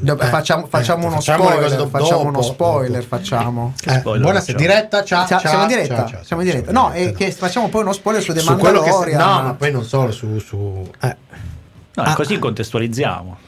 Dopo, Eh, facciamo, eh, facciamo uno facciamo le cose spoiler. dopo- Facciamo uno dopo, spoiler. dopo. Facciamo. Eh, spoiler buonasera, facciamo? diretta, ciao, ciao, siamo in diretta. ciao, ciao, siamo in ciao, diretta. ciao, No, e ciao. che facciamo poi uno spoiler su The su quello che Mandalorian. no, ma poi non solo su, su eh, No, Ah, così ah. contestualizziamo.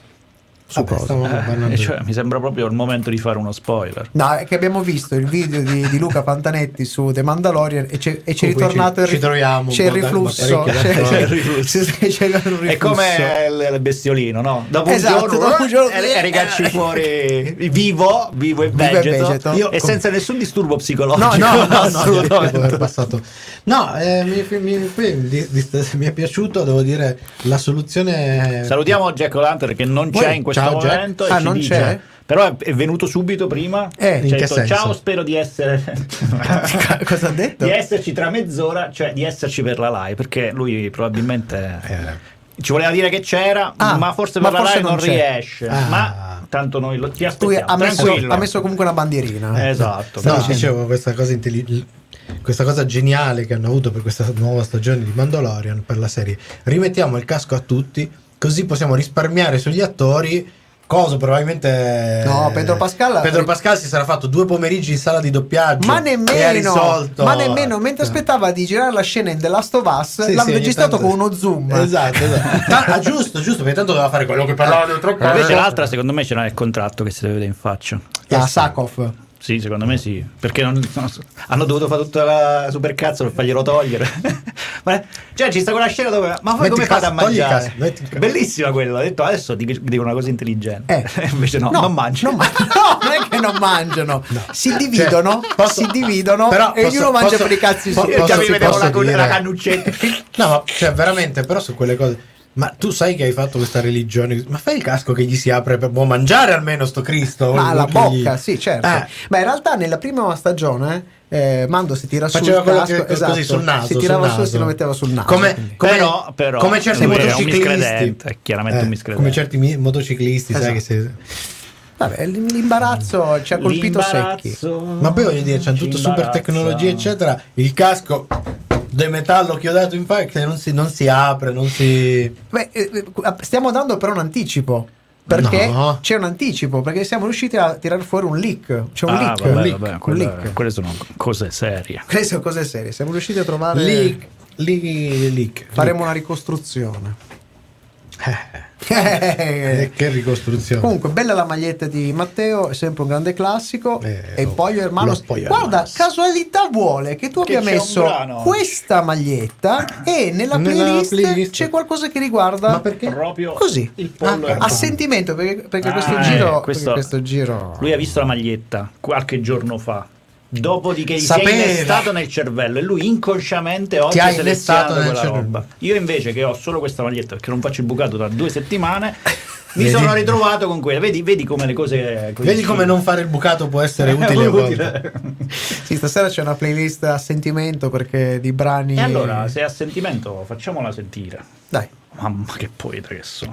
Su vabbè, cosa? Eh, cioè, mi sembra proprio il momento di fare uno spoiler. No, è che abbiamo visto il video di, di Luca Pantanetti su The Mandalorian e, c'è, e ci è Con cui ritornato ci- il, ci troviamo c'è il riflusso. C'è, c'è- C'è il riflusso. c'è riflusso. È come il, il bestiolino, no? Dopo Esatto, un giorno, dopo un giorno- e, e ricacci fuori vivo, vivo e Vivo e vegeto, vegeto. Io- e senza nessun disturbo psicologico. No, no, no, no, passato. No, eh, mi, mi- di- mi è piaciuto, devo dire, la soluzione. Salutiamo Jack O'Lantern che non Poi, c'è in questo ciao, Jack. e Ah, ci non dice- c'è? Però è, venuto subito prima. Eh, in ha che detto, senso? Ciao, spero di essere. Cosa ha detto? di esserci tra mezz'ora, cioè di esserci per la live, perché lui probabilmente Eh, ci voleva dire che c'era, Ah, ma forse ma per la forse live non, non c'è. riesce. Ah. Ma tanto noi lo, ti aspettiamo. ha messo, ha messo comunque una bandierina. Esatto. No, dicevo questa cosa intelligente. Questa cosa geniale che hanno avuto per questa nuova stagione di Mandalorian per la serie. Rimettiamo il casco a tutti, così possiamo risparmiare sugli attori. Cosa probabilmente. No, Pedro Pascal- Pedro Pascal si sarà fatto due pomeriggi in sala di doppiaggio. Ma nemmeno, ma nemmeno mentre aspettava di girare la scena in The Last of Us, Sì, l'hanno sì, registrato tanto- con uno zoom. Esatto, esatto. Ah, giusto, giusto, perché tanto doveva fare quello che parlava dentro Ma Invece l'altra, secondo me, ce l'ha nel contratto che si deve vedere in faccia. La Sakov. Sì, secondo me sì. Perché non- non hanno dovuto fare tutta la supercazzo per farglielo togliere. Ma- cioè, ci sta quella scena dove. Ma voi Metti come fate a mangiare? cazzo. Bellissima quella. Ho detto adesso vi dico una cosa intelligente. Eh. Invece no, non mangi. Non, man- no, non è che non mangiano, si dividono, Cioè, posso- si dividono però e posso- ognuno mangia posso- per i cazzi suoi. Io già mi vedevo la, la cannuccetta. No, cioè, veramente, però su quelle cose. Ma tu sai che hai fatto questa religione? Ma fai il casco che gli si apre per può mangiare almeno sto Cristo? Ma la Che gli- bocca, sì, certo. Eh. Ma in realtà nella prima stagione eh, Mando si tira Faceva sul casco, che- esatto, così sul naso, si sul tirava su e si lo metteva sul naso. Come, come, Però- però come certi motociclisti. chiaramente un miscredente. Come certi mi- motociclisti, sai che Esatto. se... Vabbè, l'imbarazzo ci ha colpito secchi. Ma poi voglio dire, ci tutto super tecnologia, eccetera. Il casco de metallo chiodato in faccia che non si, non si apre, non si. Beh, eh, eh, stiamo dando però un anticipo. Perché No. c'è un anticipo, perché siamo riusciti a tirare fuori un leak. C'è un Ah, leak. vabbè, un leak, vabbè, un quelle, leak. quelle sono cose serie. Queste sono cose serie. Siamo riusciti a trovare. Leak, leak, leak. Faremo una ricostruzione. Eh, che ricostruzione. Comunque, bella la maglietta di Matteo, è sempre un grande classico. Eh, e lo- poi lo Pollo Guarda, casualità vuole che tu Che abbia messo questa maglietta e nella Nella playlist, playlist. c'è qualcosa che riguarda. Ma perché? Proprio Così. il pollo Ah, a sentimento perché, perché Ah, questo, eh, giro, questo- perché questo giro Lui ha visto la maglietta qualche giorno fa. Dopodiché gli si Sapeva. è innestato nel cervello e lui inconsciamente oggi ha selezionato quella cervello. roba. Io invece che ho solo questa maglietta perché non faccio il bucato da due settimane, mi Vedi? sono ritrovato con quella. Vedi, vedi come le cose. Vedi come non fare il bucato può essere utile volte. sì stasera c'è una playlist a sentimento perché di brani E allora, se è a sentimento, facciamola sentire. dai Mamma che poeta che sono.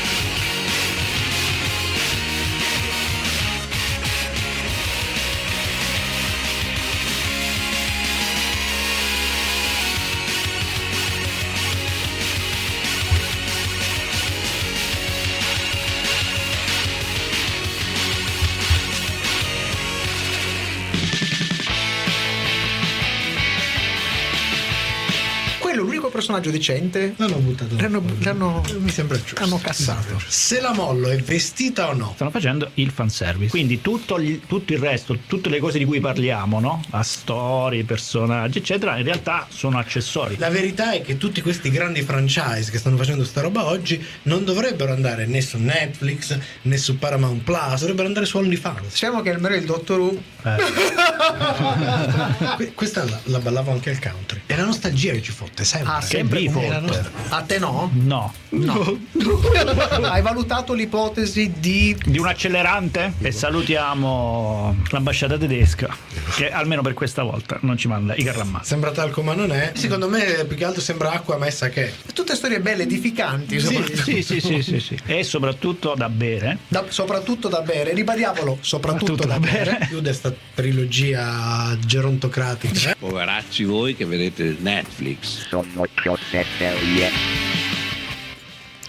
Personaggio decente L'hanno buttato. l'hanno, l'hanno- Mi sembra giusto. hanno cassato Se la mollo è vestita o no? Stanno facendo il fanservice. Quindi tutto, il- tutto il resto, tutte le cose di cui parliamo, no? La storia, i personaggi, eccetera, in realtà sono accessori. La verità è che tutti questi grandi franchise che stanno facendo sta roba oggi non dovrebbero andare né su Netflix né su Paramount Plus, dovrebbero andare su OnlyFans. diciamo che almeno il Dottor Who Que- Questa la, la ballavo anche al country. È la nostalgia che ci fotte sempre. ah Sempre Default. A te no? No. No. Hai valutato l'ipotesi di Di un accelerante? E salutiamo l'ambasciata tedesca, che almeno per questa volta non ci manda i carrammazzi. Sembra talco ma non è. Secondo me più che altro sembra acqua messa che. tutte storie belle, edificanti, soprattutto. Sì, sì, sì, sì, sì. E soprattutto da bere. Da- soprattutto da bere, ribadiamolo, soprattutto da bere. Chiude sta trilogia gerontocratica. eh. Poveracci voi che vedete Netflix.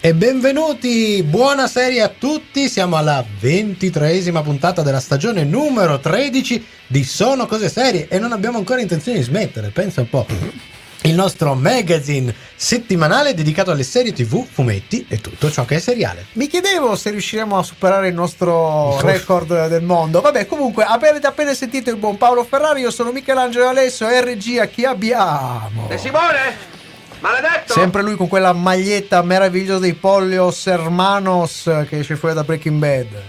E benvenuti, buona serie a tutti, siamo alla ventitreesima puntata della stagione numero 13 di Sono Cose Serie e non abbiamo ancora intenzione di smettere, pensa un po'. Il nostro magazine settimanale dedicato alle serie tv, fumetti e tutto ciò che è seriale. Mi chiedevo se riusciremo a superare il nostro record del mondo. Vabbè, comunque, avete appena sentito il buon Paolo Ferrari, io sono Michelangelo Alesso e regia chi abbiamo? Simone! Maledetto! Sempre lui con quella maglietta meravigliosa dei Polios Hermanos che esce fuori da Breaking Bad.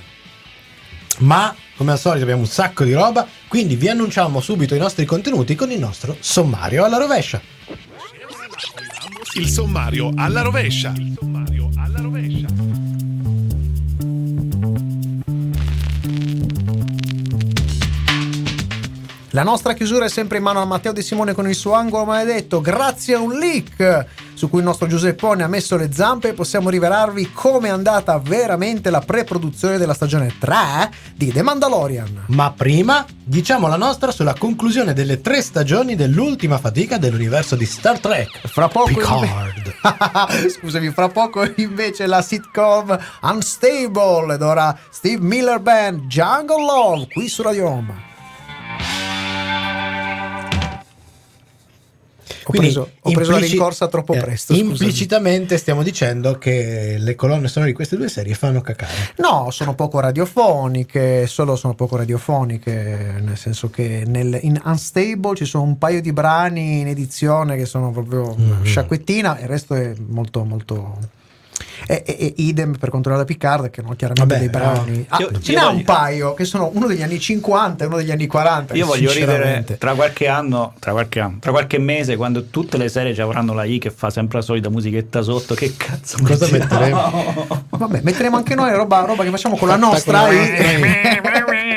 Ma come al solito abbiamo un sacco di roba, quindi vi annunciamo subito i nostri contenuti con il nostro sommario alla rovescia. Il sommario alla rovescia. Il sommario alla rovescia. La nostra chiusura è sempre in mano a Matteo De Simone con il suo angolo maledetto. Grazie a un leak su cui il nostro Giuseppone ha messo le zampe, possiamo rivelarvi come è andata veramente la pre-produzione della stagione 3 di The Mandalorian. Ma prima diciamo la nostra sulla conclusione delle tre stagioni dell'ultima fatica dell'universo di Star Trek. Fra poco Picard. Scusami, fra poco invece la sitcom Unstable ed ora Steve Miller Band Jungle Love qui su Radio Roma. Quindi preso, ho preso la implici- rincorsa troppo eh, presto. scusami. implicitamente stiamo dicendo che le colonne sonore di queste due serie fanno cacare. No, sono poco radiofoniche, solo sono poco radiofoniche, nel senso che nel- in Unstable ci sono un paio di brani in edizione che sono proprio Mhm. sciacquettina, il resto è molto molto... E, e- e idem per quanto riguarda Picard, che non chiaramente Vabbè, dei brani. Ah, io- ce n'è voglio- un paio che sono uno degli anni 50 e uno degli anni 40. Io voglio ridere tra qualche anno, tra qualche anno, tra qualche mese, quando tutte le serie ci avranno la I che fa sempre la solita musichetta sotto. Che cazzo Cosa mettiamo? metteremo? Vabbè, metteremo anche noi roba, roba che facciamo con la nostra. con I-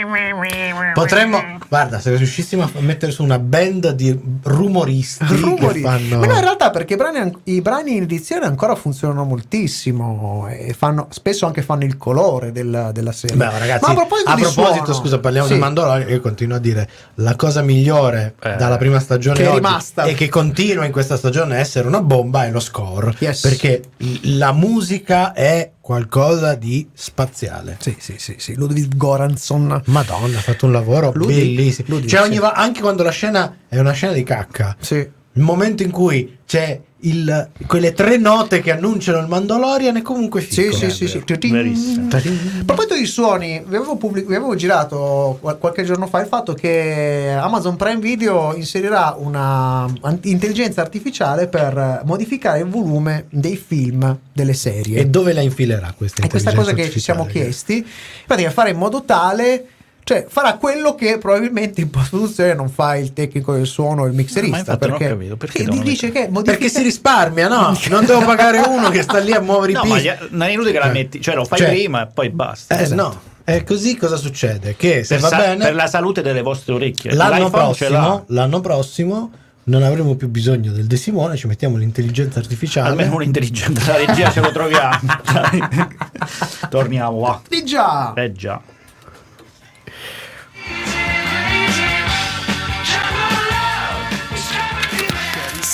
Potremmo, guarda, se riuscissimo a mettere su una band di rumoristi rumori. che fanno... Ma no, in realtà perché i brani, an- i brani in edizione ancora funzionano moltissimo e fanno, spesso anche fanno il colore della, della serie. Beh, ragazzi, Ma a proposito, di suono- scusa, parliamo Sì. di Mandalorian. Io continuo a dire la cosa migliore Eh. dalla prima stagione Che è rimasta. e che continua in questa stagione a essere una bomba è lo score. Yes. Perché la musica è qualcosa di spaziale. Sì, sì, sì, sì. Ludwig Goranson. Madonna, ha fatto un lavoro Ludwig, bellissimo. Ludwig, Cioè, sì. ogni vo- anche quando la scena è una scena di cacca, Sì. Il momento in cui c'è il- quelle tre note che annunciano il Mandalorian è comunque Sì, figo. sì, sì, sì. Verissimo. A proposito di suoni, vi avevo, pubblic- vi avevo girato qual- qualche giorno fa il fatto che Amazon Prime Video inserirà una intelligenza artificiale per modificare il volume dei film delle serie. E dove la infilerà questa È questa cosa intelligenza che ci siamo chiesti. In pratica fare in modo tale, cioè farà quello che probabilmente in post-produzione non fa il tecnico del suono o il Ma mixerista. non ho perché capito, perché devono dice che modifica- Perché si risparmia, no? Non devo pagare uno che sta lì a muovere No, i ma pisi. gli- non è inutile che la Eh. metti, cioè lo fai Cioè- prima e poi basta. Eh, Esatto. no. E così cosa succede? Che se per, va sa- bene, per la salute delle vostre orecchie. l'anno prossimo, l'anno prossimo non avremo più bisogno del De Simone, ci mettiamo l'intelligenza artificiale. Almeno un intelligente la regia ce lo troviamo. Torniamo va. Di già! Eh già.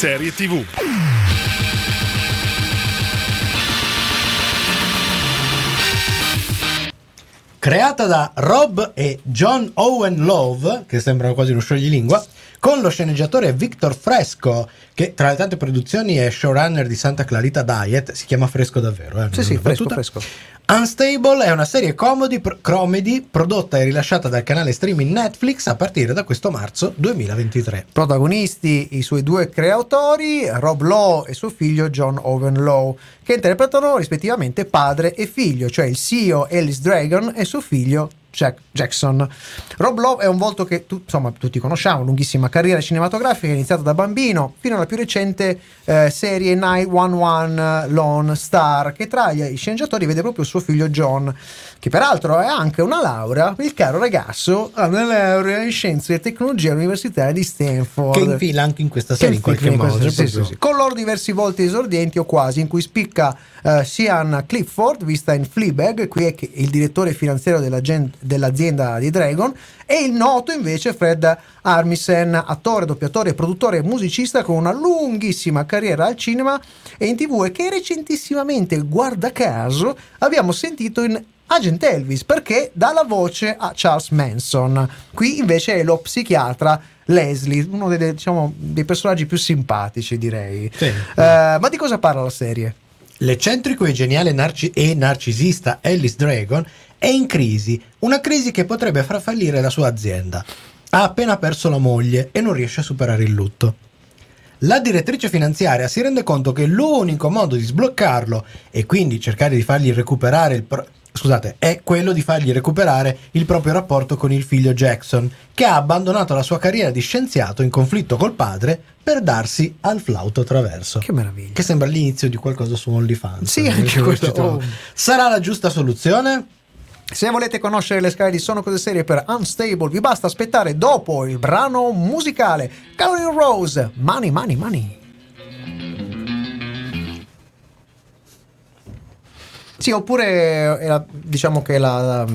Serie TV. creata da Rob e John Owen Love, che sembrano quasi uno scioglilingua, con lo sceneggiatore Victor Fresco, che tra le tante produzioni è showrunner di Santa Clarita Diet, si chiama Fresco davvero. Eh, Sì, sì, fresco, fresco. Unstable è una serie comedy, pro- comedy prodotta e rilasciata dal canale streaming Netflix a partire da questo marzo 2023. Protagonisti i suoi due creatori, Rob Lowe e suo figlio John Owen Lowe, che interpretano rispettivamente padre e figlio, cioè il CEO Ellis Dragon e suo figlio Jack- Jackson. Rob Love è un volto che tu- insomma, tutti conosciamo, lunghissima carriera cinematografica iniziata da bambino fino alla più recente eh, serie 911 Lone Star, che tra gli sceneggiatori vede proprio suo figlio John, che peraltro è anche una laurea. Il caro ragazzo ha una laurea in scienze e tecnologie all'Università di Stanford. Che infila anche in questa serie in qualche modo. cioè sì, sì, sì. Con loro diversi volti esordienti o quasi, in cui spicca eh, Sian Clifford, vista in Fleabag, qui è il direttore finanziario dell'azienda di Dragon, e il noto invece Fred Armisen, attore, doppiatore, produttore e musicista con una lunghissima carriera al cinema e in tv e che recentissimamente, guarda caso, abbiamo sentito in Agent Elvis perché dà la voce a Charles Manson. Qui invece è lo psichiatra Leslie, uno dei, diciamo, dei personaggi più simpatici, direi. Sì. Eh, ma di cosa parla la serie? L'eccentrico e geniale narci- e narcisista Ellis Dragon è in crisi, una crisi che potrebbe far fallire la sua azienda. Ha appena perso la moglie e non riesce a superare il lutto. La direttrice finanziaria si rende conto che l'unico modo di sbloccarlo e quindi cercare di fargli recuperare il pro- scusate, è quello di fargli recuperare il proprio rapporto con il figlio Jackson, che ha abbandonato la sua carriera di scienziato in conflitto col padre per darsi al flauto traverso. Che meraviglia. Che sembra l'inizio di qualcosa su OnlyFans. Sì, anche questo. Oh. Sarà la giusta soluzione? Se volete conoscere le scale di Sono Cose Serie per Unstable, vi basta aspettare dopo il brano musicale Caroline Rose, Money, Money, Money. Sì, oppure diciamo che la,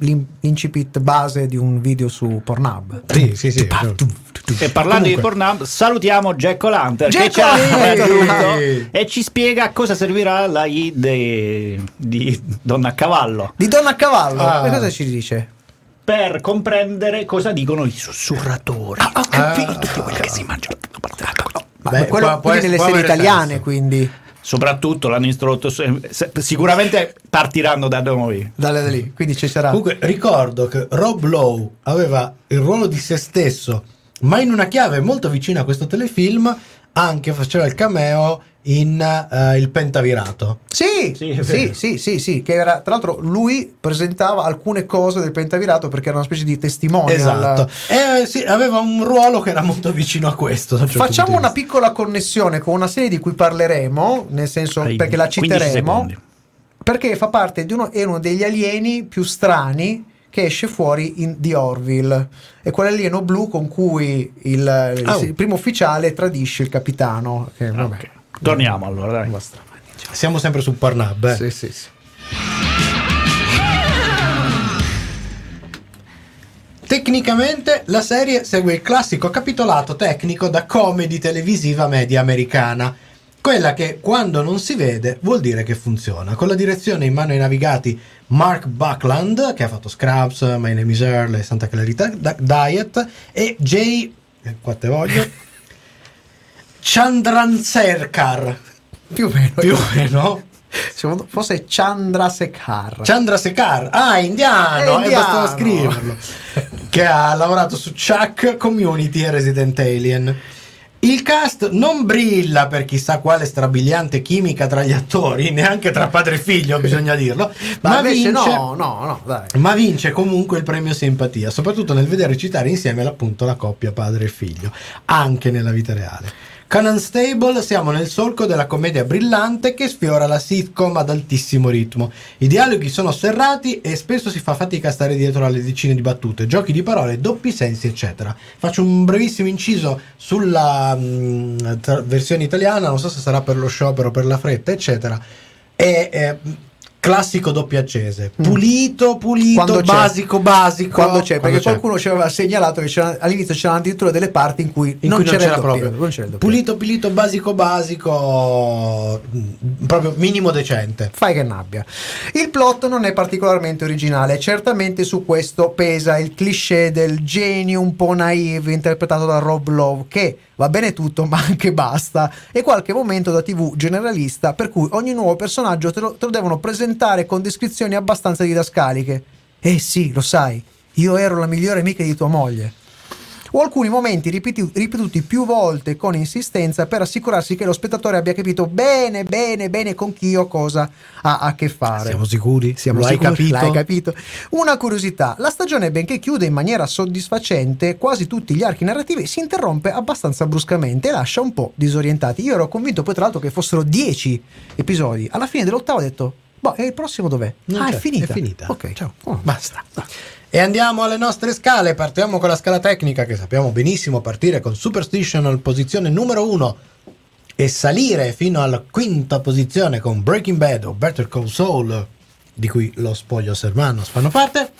l'incipit base di un video su Pornhub. Sì, sì, sì. E parlando Comunque. di Pornhub, salutiamo Jack O'Lantern che Jack ci ha O'Lantern! raggiunto e ci spiega a cosa servirà la I de- di Donna a Cavallo Di Donna a Cavallo, Ah. che cosa ci dice? per comprendere cosa dicono i sussurratori. ho capito. Ah. quelli che si mangiano. Ma Beh, quello può- può può serie italiane, senso. quindi Soprattutto l'hanno introdotto sicuramente partiranno da noi. dalle da lì, quindi ci sarà. Comunque ricordo che Rob Lowe aveva il ruolo di se stesso, ma in una chiave molto vicina a questo telefilm anche faceva il cameo in eh, Il Pentavirato. Sì, Sì, sì, sì, sì, sì, che era tra l'altro lui presentava alcune cose del pentavirato perché era una specie di testimonial. Esatto. E, sì, aveva un ruolo che era molto vicino a questo. un certo Facciamo una piccola connessione con una serie di cui parleremo, nel senso Ai perché la 15 citeremo, perché fa parte di uno, è uno degli alieni più strani che esce fuori in, di Orville. È quell'alieno blu con cui il, il- Oh. il primo ufficiale tradisce il capitano. Che, vabbè. Ok. Torniamo allora, dai. Siamo sempre su Pornhub. eh. Sì, sì, sì. Tecnicamente la serie segue il classico capitolato tecnico da comedy televisiva media americana, quella che quando non si vede vuol dire che funziona, con la direzione in mano ai navigati Mark Buckland, che ha fatto Scrubs, My Name is Earl e Santa Clarita Di- Diet, e Jay, eh, qua te voglio, Chandranserkar, Più o meno. più o meno. Secondo- forse Chandrasekhar. Chandrasekhar, ah, indiano, È e bastava indiano. scriverlo. che ha lavorato su Chuck, Community e Resident Alien. Il cast non brilla per chissà quale strabiliante chimica tra gli attori, neanche tra padre e figlio, bisogna dirlo. ma, Ma, vince, no, no, no, ma vince comunque il premio simpatia, soprattutto nel vedere recitare insieme appunto la coppia padre e figlio, anche nella vita reale. Con Unstable siamo nel solco della commedia brillante che sfiora la sitcom ad altissimo ritmo. I dialoghi sono serrati e spesso si fa fatica a stare dietro alle decine di battute, giochi di parole, doppi sensi, eccetera. Faccio un brevissimo inciso sulla mh, tra- versione italiana, non so se sarà per lo sciopero, per la fretta, eccetera. È, è classico doppio accese, Mm. pulito, pulito, Quando basico, basico. Quando c'è, perché Quando c'è. qualcuno ci aveva segnalato che c'era- all'inizio c'erano addirittura delle parti in cui, in non, cui c'era non c'era doppio, proprio non c'era il doppio. pulito pulito basico basico mm, proprio minimo decente Fai che nabbia. Il plot non è particolarmente originale, certamente su questo pesa il cliché del genio un po' naive interpretato da Rob Love che va bene tutto ma anche basta e qualche momento da tv generalista per cui ogni nuovo personaggio te lo, te lo devono presentare con descrizioni abbastanza didascaliche. Eh sì, lo sai, io ero la migliore amica di tua moglie. O alcuni momenti ripeti- ripetuti più volte con insistenza per assicurarsi che lo spettatore abbia capito bene, bene, bene con chi o cosa ha a che fare. Siamo sicuri? Siamo Lo hai sicuri? capito? L'hai capito? Una curiosità: la stagione, benché chiude in maniera soddisfacente quasi tutti gli archi narrativi, si interrompe abbastanza bruscamente e lascia un po' disorientati. Io ero convinto poi, tra l'altro, che fossero 10 episodi. Alla fine dell'ottavo ho detto. Boh, e il prossimo dov'è? Non ah, è finita. è finita. Ok, Ciao. Oh, Basta. E andiamo alle nostre scale. Partiamo con la scala tecnica che sappiamo benissimo partire con Superstition posizione numero 1 e salire fino alla quinta posizione con Breaking Bad o Better Call Saul, di cui lo spoglio Sermanos fanno parte.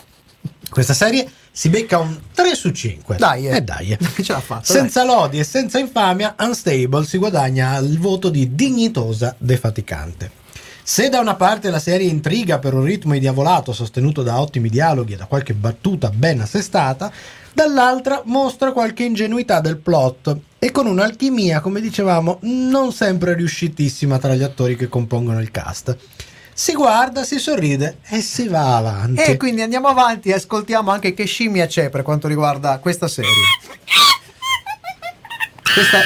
Questa serie si becca un 3 su 5. Dai, eh. E dai. Che ce l'ha fatta? Senza lodi e senza infamia, Unstable si guadagna il voto di dignitosa defaticante. Se da una parte la serie intriga per un ritmo indiavolato sostenuto da ottimi dialoghi e da qualche battuta ben assestata, dall'altra mostra qualche ingenuità del plot e con un'alchimia, come dicevamo, non sempre riuscitissima tra gli attori che compongono il cast. Si guarda, si sorride e si va avanti. E quindi andiamo avanti e ascoltiamo anche che scimmia c'è per quanto riguarda questa serie. Questa,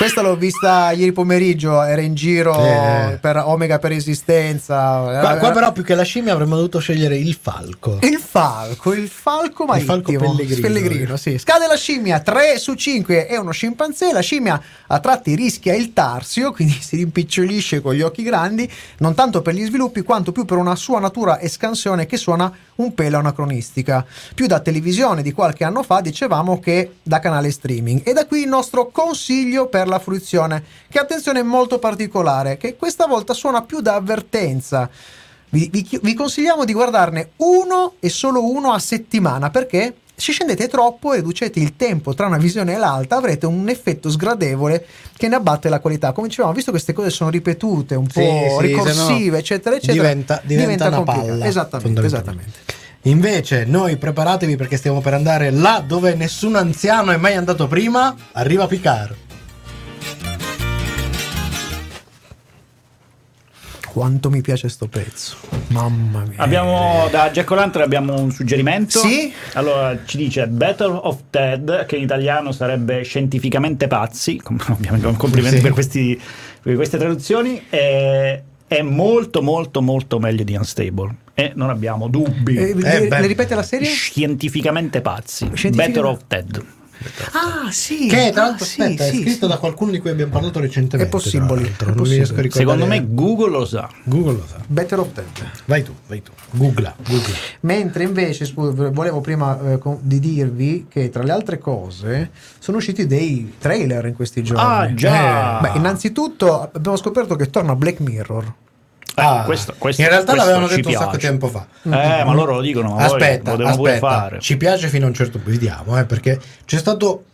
questa l'ho vista ieri pomeriggio, era in giro Eh. per Omega per Esistenza. Qua, qua però più che la scimmia avremmo dovuto scegliere il falco. Il falco, il falco Il falco pellegrino. Pellegrino, sì. Scade la scimmia, 3 su 5 è uno scimpanzé. La scimmia a tratti rischia il tarsio, quindi si rimpicciolisce con gli occhi grandi, non tanto per gli sviluppi quanto più per una sua natura escansione che suona un pelo anacronistica. Più da televisione di qualche anno fa, dicevamo che da canale streaming. E da qui il nostro consiglio per la fruizione, che attenzione è molto particolare, che questa volta suona più da avvertenza. Vi, vi- vi consigliamo di guardarne uno e solo uno a settimana perché se scendete troppo e riducete il tempo tra una visione e l'altra avrete un effetto sgradevole che ne abbatte la qualità. Come dicevamo, visto che queste cose sono ripetute, un Sì, po' sì, ricorsive, no eccetera, eccetera, diventa- diventa una complicato. palla, Esattamente, esattamente. Invece, noi preparatevi perché stiamo per andare là dove nessun anziano è mai andato prima. Arriva Picard. Quanto mi piace sto pezzo. Mamma mia. Abbiamo da Jack O'Lantern abbiamo un suggerimento. Sì? Allora ci dice Battle of Ted, che in italiano sarebbe scientificamente pazzi. Ovviamente complimenti Sì. per, questi- per queste traduzioni. È, è molto, molto, molto meglio di Unstable. E non abbiamo dubbi. Eh, le, beh. le ripete la serie? Scientificamente pazzi. Scientifica- Battle of Ted. Ah, sì. Che tra ah, l'altro, sì, aspetta, è sì, scritto sì. da qualcuno di cui abbiamo parlato recentemente. È possibile, è Non possibile. riesco a ricordare. Secondo me Google lo sa. Google lo sa. Better of Ted. Vai tu, vai tu. Googla, googla. Mentre invece scu- volevo prima eh, con- di dirvi che tra le altre cose sono usciti dei trailer in questi giorni. Ah, già. Eh, beh, innanzitutto abbiamo scoperto che torna Black Mirror. Eh, Ah, questo- questo- in realtà l'avevano detto un sacco piace. tempo fa. Eh, ma loro lo dicono. Aspetta, aspetta, ci piace fino a un certo punto, vediamo, eh, perché c'è stato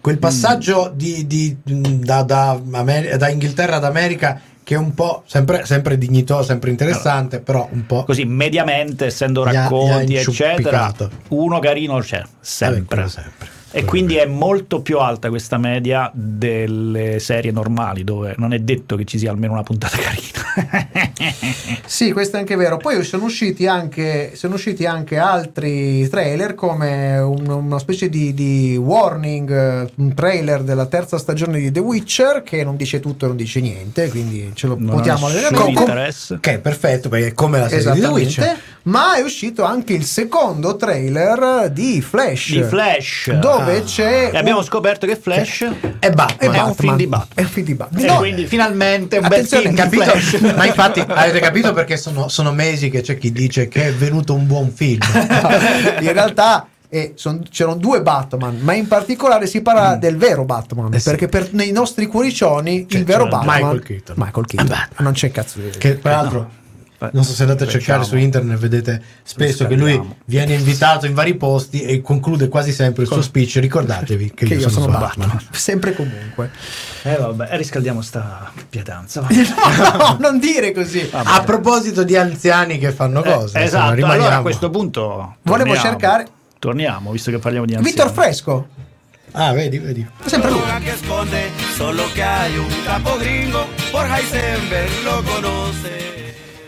quel passaggio Mm. di, di- da, da Amer- da Inghilterra ad America che è un po' sempre, sempre dignitoso, sempre interessante, però un po'... Così mediamente, essendo racconti, eccetera, uno carino c'è Vabbè, sempre. quello sempre. E quindi è molto più alta questa media delle serie normali, dove non è detto che ci sia almeno una puntata carina. Sì, questo è anche vero. Poi sono usciti anche, sono usciti anche altri trailer, come un- una specie di, di warning, un trailer della terza stagione di The Witcher, che non dice tutto e non dice niente, quindi ce lo Non potiamo vedere. dopo. interesse. Che è perfetto, perché è come la serie di The Witcher. Ma è uscito anche il secondo trailer di Flash. Di Flash. Dove Ah. c'è. E abbiamo un- scoperto che Flash È Batman. è è un film di Batman. È un film di Batman. E No, quindi finalmente un bel Attenzione, film capito? Flash. Ma infatti avete capito perché sono, sono mesi che c'è chi dice che è venuto un buon film. in realtà eh, son- c'erano due Batman, ma in particolare si parla del vero Batman. Mm. Eh sì. Perché per, nei nostri cuoricioni Cioè, il vero Batman Michael Keaton. Michael Keaton. Ah, beh. non c'è cazzo di che tra l'altro non so se andate a cercare su internet vedete spesso che lui viene invitato in vari posti e conclude quasi sempre il suo speech ricordatevi che, che io, io sono sono Batman. Batman. Sempre e comunque. Eh vabbè, riscaldiamo sta pietanza. no, non dire così. Vabbè. a proposito di anziani che fanno cose Eh, insomma, esatto, rimaniamo- allora a questo punto Volevo cercare- Torniamo, visto che parliamo di anziani. Vittor Fresco, ah vedi vedi sempre lui. que esconde, solo que hay un capo gringo, por Heisenberg lo conoce.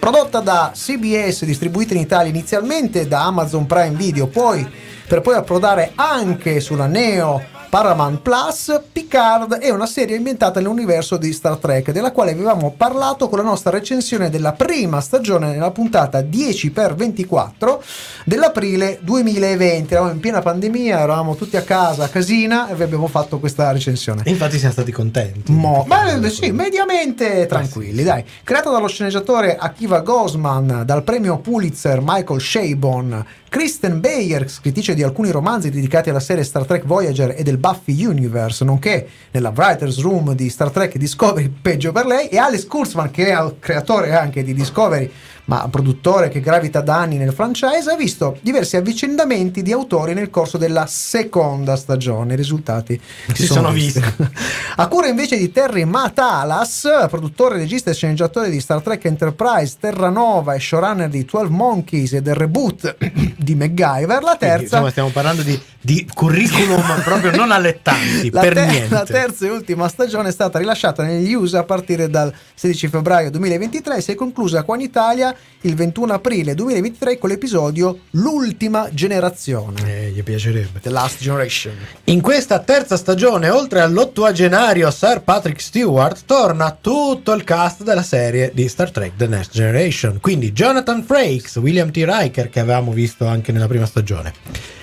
Prodotta da CBS, distribuita in Italia inizialmente da Amazon Prime Video, poi per poi approdare anche sulla Neo Paramount Plus, Picard è una serie ambientata nell'universo di Star Trek, della quale avevamo parlato con la nostra recensione della prima stagione nella puntata 10x24 dell'aprile 2020. Eravamo in piena pandemia, eravamo tutti a casa a casina e vi abbiamo fatto questa recensione. E infatti siamo stati contenti. Mo- ma eh, sì, mediamente tranquilli, dai. Creata dallo sceneggiatore Akiva Gosman, dal premio Pulitzer Michael Shabon, Kristen Bayer, scrittrice di alcuni romanzi dedicati alla serie Star Trek Voyager e del Buffy Universe, nonché nella Writer's Room di Star Trek Discovery, peggio per lei, e Alex Kurtzman, che è il creatore anche di Discovery, ma produttore che gravita da anni nel franchise, ha visto diversi avvicendamenti di autori nel corso della seconda stagione. I risultati Si sono visti. a cura invece di Terry Matalas, produttore, regista e sceneggiatore di Star Trek Enterprise, Terranova e showrunner di 12 Monkeys e del reboot di MacGyver, la Quindi, terza insomma, stiamo parlando di, di curriculum proprio non allettanti, la, per ter- niente. la terza e ultima stagione è stata rilasciata negli USA a partire dal 16 febbraio 2023 e si è conclusa qua in Italia il 21 aprile 2023 con l'episodio L'ultima generazione. Eh, gli piacerebbe. The Last Generation. In questa terza stagione, oltre all'ottuagenario Sir Patrick Stewart, torna tutto il cast della serie di Star Trek The Next Generation. Quindi Jonathan Frakes, William T. Riker, che avevamo visto anche nella prima stagione,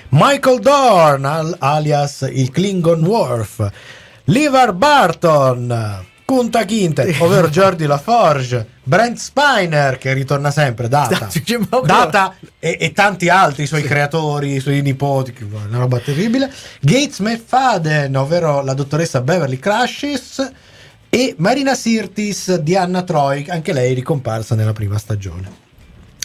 Michael Dorn, al- alias il Klingon Worf, Levar Barton, Kunta Kinte, ovvero Jordi LaForge, Brent Spiner, che ritorna sempre, Data, Data e, e tanti altri suoi creatori, i suoi nipoti, una roba terribile. Gates McFadden, ovvero la dottoressa Beverly Crashes, e Marina Sirtis di Anna Troy, anche lei ricomparsa nella prima stagione.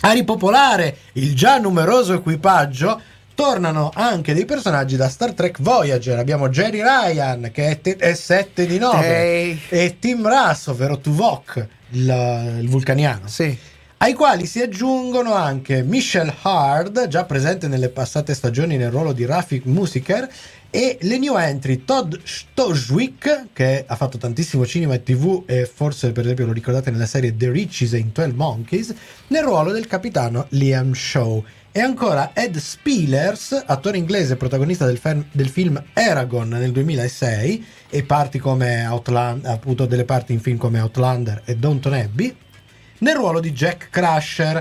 A ripopolare il già numeroso equipaggio tornano anche dei personaggi da Star Trek Voyager. Abbiamo Jerry Ryan che è, te- è 7 di 9 Ehi. e Tim Russ, ovvero Tuvok, il, il vulcaniano Sì. ai quali si aggiungono anche Michelle Hard, già presente nelle passate stagioni nel ruolo di Rafik Musiker, e le new entry Todd Stojwick, che ha fatto tantissimo cinema e tv e forse per esempio lo ricordate nella serie The Riches in 12 Monkeys, nel ruolo del capitano Liam Shaw. E ancora Ed Spielers, attore inglese protagonista del, fer- del film Aragon nel 2006 e parti come Outland- ha avuto delle parti in film come Outlander e Downton Abbey nel ruolo di Jack Crusher.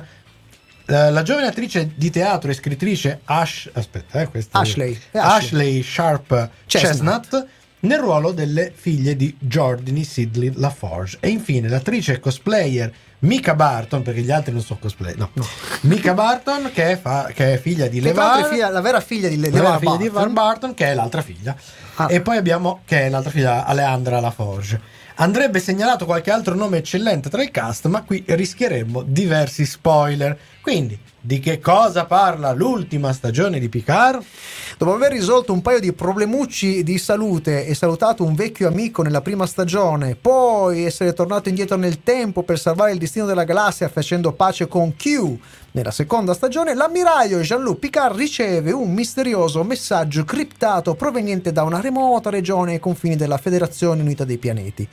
Eh, la giovane attrice di teatro e scrittrice Ash, aspetta, eh, Ashley. È Ashley Sharp Chestnut. Chestnut nel ruolo delle figlie di Jordany Sidley LaForge. E infine l'attrice cosplayer Mika Barton, perché gli altri non sono cosplay, no. Mika Barton, che è, fa- che è figlia di Levar, figlia- la vera figlia di Le- la vera figlia di Barton. Van Barton, che è l'altra figlia. Ah. E poi abbiamo che è l'altra figlia, Aleandra Laforge. Andrebbe segnalato qualche altro nome eccellente tra il cast, ma qui rischieremmo diversi spoiler. Quindi, di che cosa parla l'ultima stagione di Picard? Dopo aver risolto un paio di problemucci di salute e salutato un vecchio amico nella prima stagione, poi essere tornato indietro nel tempo per salvare il destino della galassia facendo pace con Q nella seconda stagione, l'ammiraglio Jean-Luc Picard riceve un misterioso messaggio criptato proveniente da una remota regione ai confini della Federazione Unita dei Pianeti.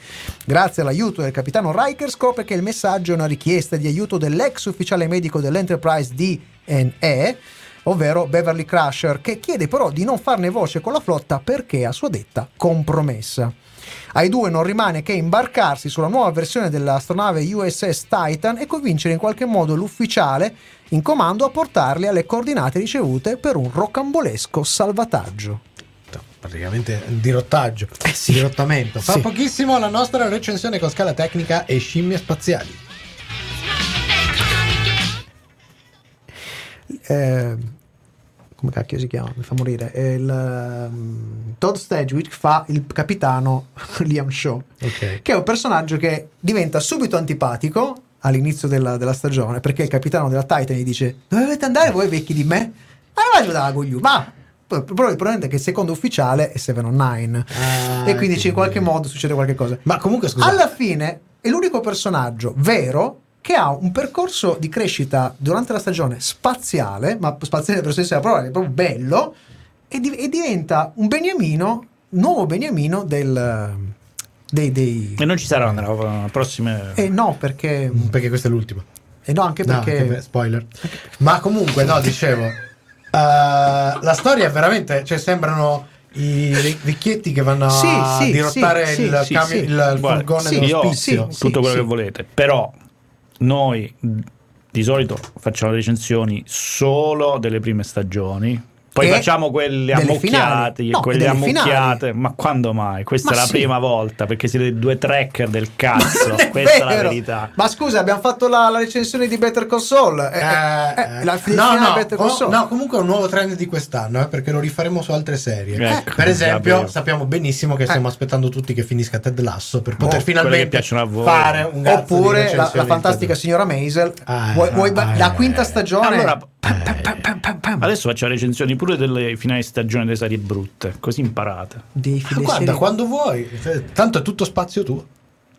Grazie all'aiuto del capitano Riker scopre che il messaggio è una richiesta di aiuto dell'ex ufficiale medico dell'Enterprise DNE ovvero Beverly Crusher, che chiede però di non farne voce con la flotta perché a sua detta compromessa. Ai due non rimane che imbarcarsi sulla nuova versione dell'astronave USS Titan e convincere in qualche modo l'ufficiale in comando a portarli alle coordinate ricevute per un rocambolesco salvataggio. Praticamente dirottaggio, dirottamento. Fra Sì. pochissimo la nostra recensione con scala tecnica e scimmie spaziali. Eh, come cacchio si chiama? Mi fa morire. Il, ehm, Todd Stedwick fa il capitano Liam Shaw. Ok. che è un personaggio che diventa subito antipatico all'inizio della, della stagione perché il capitano della Titan gli dice dove dovete andare voi vecchi di me? Vai giù da Gogliù, ma è che il secondo ufficiale è Seven on Nine Ah, e quindi in qualche modo succede qualche cosa. Ma comunque scusa, Alla fine è l'unico personaggio vero che ha un percorso di crescita durante la stagione spaziale, ma spaziale per senso della parola, è proprio bello, e, di- e diventa un beniamino, nuovo beniamino del, dei... dei E non ci saranno nella prossima. eh no, perché... perché questo è l'ultimo. Eh no, anche No, perché... che- spoiler. Ma comunque, no, dicevo. la storia è veramente, cioè sembrano i ve- vecchietti che vanno Sì, a sì, dirottare sì, il, sì, cami- sì. il- furgone sì, io dell'ospizio. sì, tutto quello sì. che volete, però noi di solito facciamo recensioni solo delle prime stagioni. Poi facciamo quelle ammucchiate. No, quelle ammucchiate, finali. ma quando mai? Questa Ma è la sì. prima volta perché siete due tracker del cazzo. Questa è la vero. verità. Ma scusa, abbiamo fatto la, la recensione di Better Console. Eh, Eh, eh, la no, finale no, di Better Console. no, comunque è un nuovo trend di quest'anno, eh, perché lo rifaremo su altre serie. Ecco, per esempio, davvero. sappiamo benissimo che stiamo Eh. aspettando tutti che finisca Ted Lasso per poter Oh, finalmente fare un Oppure la, la fantastica signora Maisel. Ah, Vuoi- vuoi- ah, la eh. quinta stagione. Allora, Pam, pam, pam, pam. Adesso faccio recensioni pure delle finali stagione delle serie brutte, così imparate. Dei Ma fili Guarda, serie- quando vuoi, eh, tanto è tutto spazio tuo.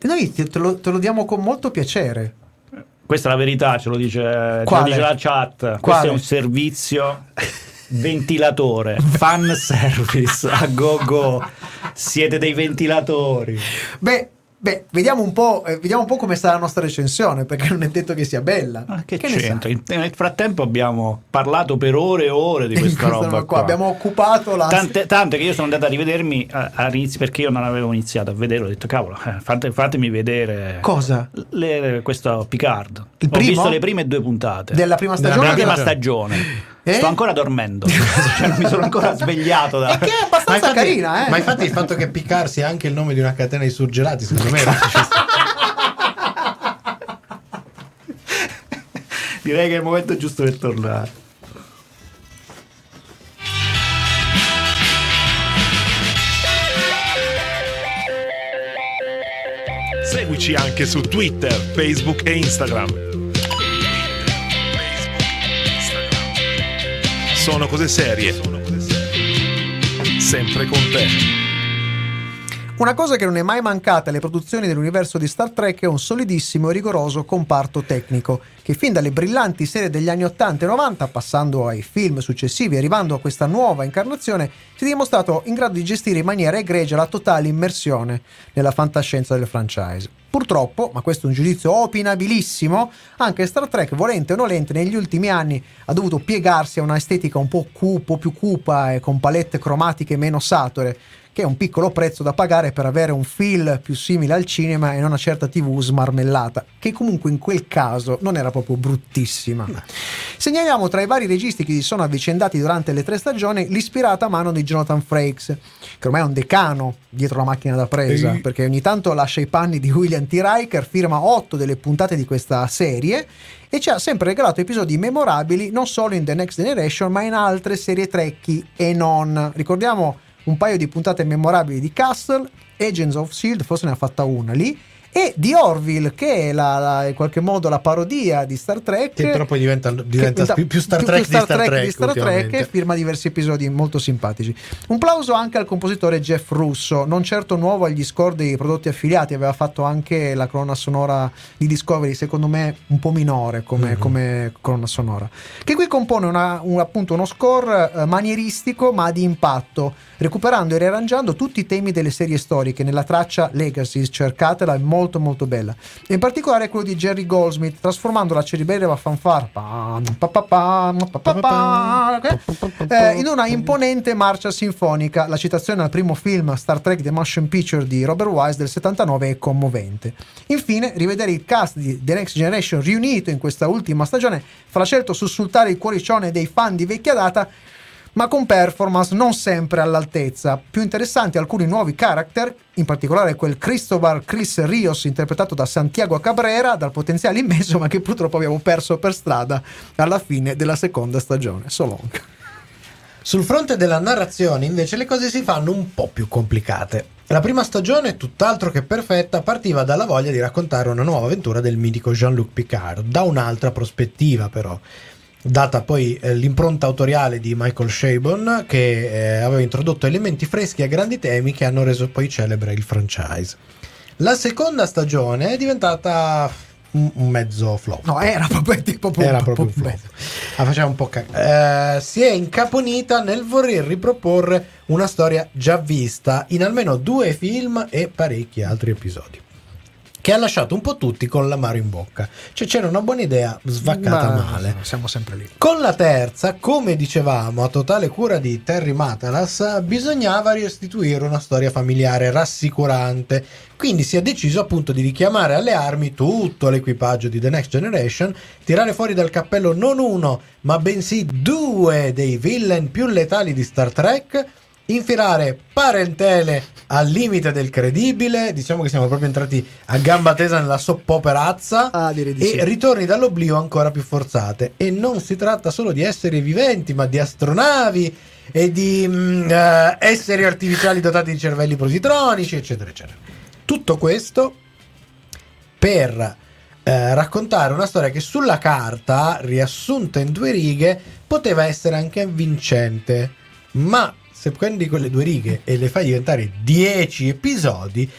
Noi te, lo, te lo diamo con molto piacere. Questa è la verità, ce lo dice, ce lo dice la chat. Questo Quale? è un servizio ventilatore, fan service, a go go. Siete dei ventilatori. Beh, beh vediamo, un po', eh, vediamo un po' come sarà la nostra recensione, perché non è detto che sia bella. Ma che, ne sai? c'entra? Nel frattempo abbiamo parlato per ore e ore di questa questa roba roba qua. Abbiamo occupato la. Tante, tante che io sono andato a rivedermi all'inizio perché io non avevo iniziato a vedere, ho detto cavolo, eh, fate- fatemi vedere Cosa? le- questo Picard. Il ho primo? visto le prime due puntate Della prima stagione? della prima stagione. Eh? Sto ancora dormendo, cioè, non mi sono ancora svegliato. Da... E che è abbastanza carina, eh? ma infatti il fatto che Picard sia anche il nome di una catena di surgelati, secondo me era- Direi che è il momento giusto per tornare. Seguici anche su Twitter, Facebook e Instagram. Sono cose serie. Sempre con te. Una cosa che non è mai mancata alle produzioni dell'universo di Star Trek è un solidissimo e rigoroso comparto tecnico, che fin dalle brillanti serie degli anni 80 e 90, passando ai film successivi e arrivando a questa nuova incarnazione, si è dimostrato in grado di gestire in maniera egregia la totale immersione nella fantascienza del franchise. Purtroppo, ma questo è un giudizio opinabilissimo, anche Star Trek, volente o nolente, negli ultimi anni ha dovuto piegarsi a una estetica un po' cupo, più cupa e con palette cromatiche meno sature, che è un piccolo prezzo da pagare per avere un feel più simile al cinema e non una certa TV smarmellata, che comunque in quel caso non era proprio bruttissima. Segnaliamo tra i vari registi che si sono avvicendati durante le tre stagioni l'ispirata mano di Jonathan Frakes, che ormai è un decano dietro la macchina da presa, Ehi. perché ogni tanto lascia i panni di William T. Riker, firma otto delle puntate di questa serie e ci ha sempre regalato episodi memorabili non solo in The Next Generation ma in altre serie trekkie e non. Ricordiamo un paio di puntate memorabili di Castle, Agents of S.H.I.E.L.D. forse ne ha fatta una lì, e di Orville che è la- la- in qualche modo la parodia di Star Trek. Che però poi diventa, diventa Che- più, più Star Trek di Star Trek, di Star Trek e firma diversi episodi molto simpatici. Un plauso anche al compositore Jeff Russo, non certo nuovo agli score dei prodotti affiliati, aveva fatto anche la colonna sonora di Discovery, secondo me un po' minore come, Mhm. come colonna sonora, che qui compone una- un- appunto uno score eh, manieristico ma di impatto, recuperando e riarrangiando tutti i temi delle serie storiche nella traccia Legacy, cercatela, è molto molto bella. E in particolare quello di Jerry Goldsmith, trasformando la pa, pa, eh, in una imponente marcia sinfonica. La citazione al primo film Star Trek The Motion Picture di Robert Wise del 79 è commovente. Infine, rivedere il cast di The Next Generation riunito in questa ultima stagione farà certo sussultare il cuoricione dei fan di vecchia data ma con performance non sempre all'altezza. Più interessanti alcuni nuovi character, in particolare quel Cristobal Chris Rios interpretato da Santiago Cabrera, dal potenziale immenso, ma che purtroppo abbiamo perso per strada alla fine della seconda stagione. So long. Sul fronte della narrazione, invece, le cose si fanno un po' più complicate. La prima stagione, tutt'altro che perfetta, partiva dalla voglia di raccontare una nuova avventura del mitico Jean-Luc Picard, da un'altra prospettiva però. Data poi eh, l'impronta autoriale di Michael Chabon, che eh, aveva introdotto elementi freschi a grandi temi che hanno reso poi celebre il franchise. La seconda stagione è diventata un, un mezzo flop. No, era proprio, tipo, Era proprio un flop. La faceva un po' cagare. Eh, si è incaponita nel voler riproporre una storia già vista in almeno due film e parecchi altri episodi. Che ha lasciato un po' tutti con l'amaro in bocca. Cioè c'era una buona idea svaccata Ma male. Siamo sempre lì. Con la terza, come dicevamo, a totale cura di Terry Matalas, bisognava restituire una storia familiare rassicurante. Quindi si è deciso appunto di richiamare alle armi tutto l'equipaggio di The Next Generation, tirare fuori dal cappello non uno, ma bensì due dei villain più letali di Star Trek, infilare parentele al limite del credibile, diciamo che siamo proprio entrati a gamba tesa nella soppoperazza Ah, e sì. ritorni dall'oblio ancora più forzate. E non si tratta solo di esseri viventi, ma di astronavi e di mm, eh, esseri artificiali dotati di cervelli positronici, eccetera, eccetera. Tutto questo per eh, raccontare una storia che sulla carta, riassunta in due righe, poteva essere anche vincente, ma se prendi quelle due righe e le fai diventare 10 episodi,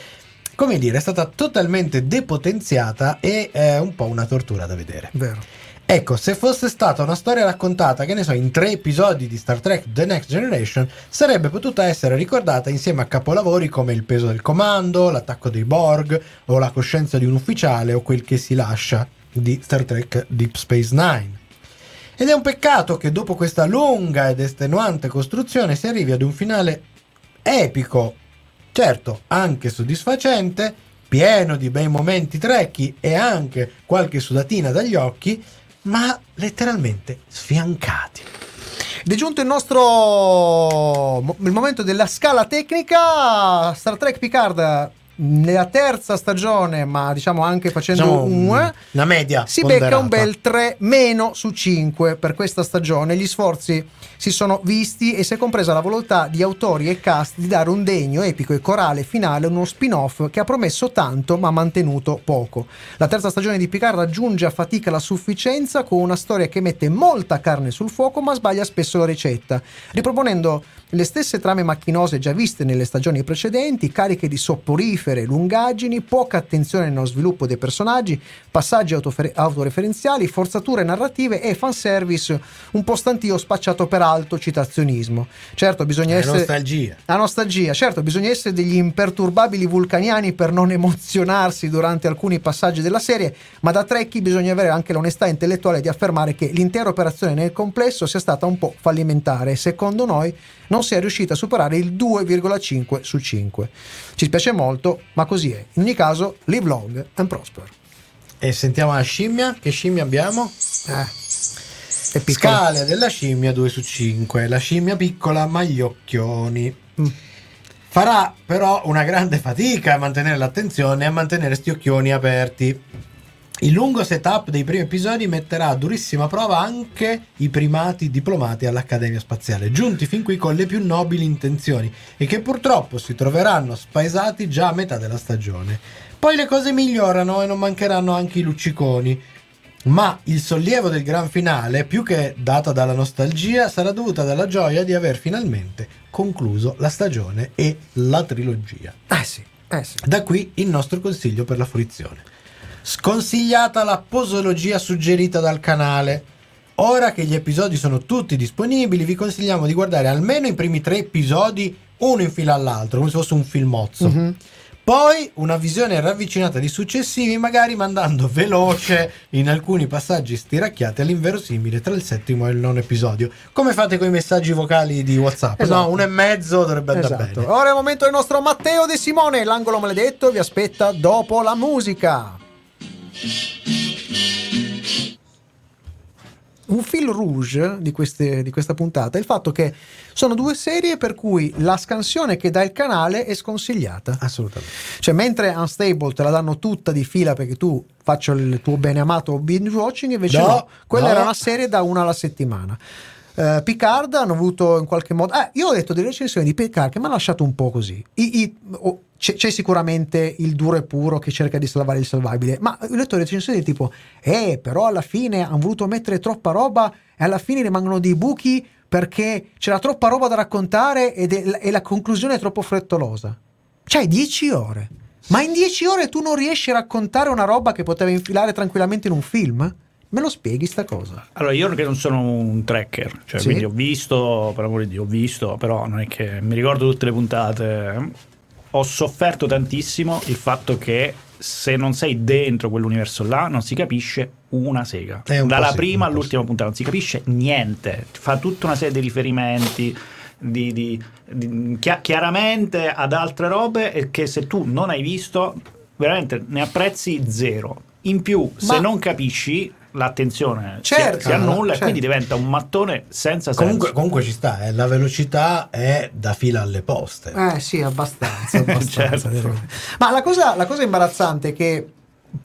come dire, è stata totalmente depotenziata e è un po' una tortura da vedere. Vero. Ecco, se fosse stata una storia raccontata, che ne so, in tre episodi di Star Trek The Next Generation, sarebbe potuta essere ricordata insieme a capolavori come Il peso del comando, L'attacco dei Borg, o La coscienza di un ufficiale, o Quel che si lascia di Star Trek Deep Space Nine. Ed è un peccato che dopo questa lunga ed estenuante costruzione si arrivi ad un finale epico, certo anche soddisfacente, pieno di bei momenti trecchi e anche qualche sudatina dagli occhi, ma letteralmente sfiancati. Ed è giunto il nostro il momento della scala tecnica. Star Trek Picard nella terza stagione, ma diciamo anche facendo Diciamo, un una media si becca un ponderata. bel 3 meno su 5 per questa stagione. Gli sforzi si sono visti e si è compresa la volontà di autori e cast di dare un degno, epico e corale finale a uno spin-off che ha promesso tanto ma mantenuto poco. La terza stagione di Picard raggiunge a fatica la sufficienza con una storia che mette molta carne sul fuoco ma sbaglia spesso la ricetta, riproponendo le stesse trame macchinose già viste nelle stagioni precedenti, cariche di sopporifere lungaggini, poca attenzione nello sviluppo dei personaggi, passaggi autofer- autoreferenziali, forzature narrative e fanservice un po' stantio spacciato per alto citazionismo. Certo, bisogna È essere... nostalgia. La nostalgia, certo, bisogna essere degli imperturbabili vulcaniani per non emozionarsi durante alcuni passaggi della serie, ma da Trekkie bisogna avere anche l'onestà intellettuale di affermare che l'intera operazione nel complesso sia stata un po' fallimentare secondo noi non si è riuscita a superare il 2,5 su 5. Ci spiace molto, ma così è. In ogni caso, live long and prosper. E sentiamo la scimmia. Che scimmia abbiamo? Eh. Scale della scimmia 2 su 5. La scimmia piccola ma gli occhioni. Mm. Farà però una grande fatica a mantenere l'attenzione e a mantenere sti occhioni aperti. Il lungo setup dei primi episodi metterà a durissima prova anche i primati diplomati all'Accademia Spaziale, giunti fin qui con le più nobili intenzioni e che purtroppo si troveranno spaesati già a metà della stagione. Poi le cose migliorano e non mancheranno anche i lucciconi, ma il sollievo del gran finale, più che data dalla nostalgia, sarà dovuta dalla gioia di aver finalmente concluso la stagione e la trilogia. Eh sì, eh sì. Da qui il nostro consiglio per la fruizione. Sconsigliata la posologia suggerita dal canale. Ora che gli episodi sono tutti disponibili, vi consigliamo di guardare almeno i primi tre episodi uno in fila all'altro, come se fosse un filmozzo. Mhm. Poi una visione ravvicinata di successivi, magari mandando veloce in alcuni passaggi stiracchiati all'inverosimile tra il settimo e il nono episodio. Come fate con i messaggi vocali di WhatsApp? Esatto. No, uno e mezzo dovrebbe andare Esatto. bene. Ora è il momento del nostro Matteo De Simone. L'angolo maledetto vi aspetta dopo la musica. Un fil rouge di, queste- di questa puntata è il fatto che sono due serie per cui la scansione che dà il canale è sconsigliata. Assolutamente. Cioè, mentre Unstable te la danno tutta di fila perché tu faccio il tuo beneamato binge watching, invece no, No, quella no. era una serie da una alla settimana. Eh, Picard hanno avuto in qualche modo. Eh, io ho letto delle recensioni di Picard che mi hanno lasciato un po' così. I- i- oh, c'è, c'è sicuramente il duro e puro che cerca di salvare il salvabile, ma ho letto recensioni del tipo: Eh, però alla fine hanno voluto mettere troppa roba e alla fine rimangono dei buchi perché c'era troppa roba da raccontare ed è- e la conclusione è troppo frettolosa. C'hai 10 ore. Ma in 10 ore tu non riesci a raccontare una roba che poteva infilare tranquillamente in un film? Me lo spieghi sta cosa? Allora, io che non sono un tracker, cioè, Sì. quindi ho visto, per amore di Dio, ho visto, però non è che mi ricordo tutte le puntate. Ho sofferto tantissimo il fatto che se non sei dentro quell'universo là non si capisce una sega. Un Dalla sì, prima all'ultima puntata non si capisce niente. Fa tutta una serie di riferimenti. Di, di- di- chia- chiaramente ad altre robe e che se tu non hai visto veramente ne apprezzi zero in più se Ma- non capisci l'attenzione si- Certo, si, annulla e certo. quindi diventa un mattone senza Comunque, senso comunque ci sta, eh, la velocità è da fila alle poste. Eh sì, abbastanza. abbastanza Certo. Ma la cosa, la cosa imbarazzante è che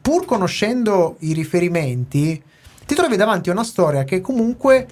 pur conoscendo i riferimenti, ti trovi davanti a una storia che comunque,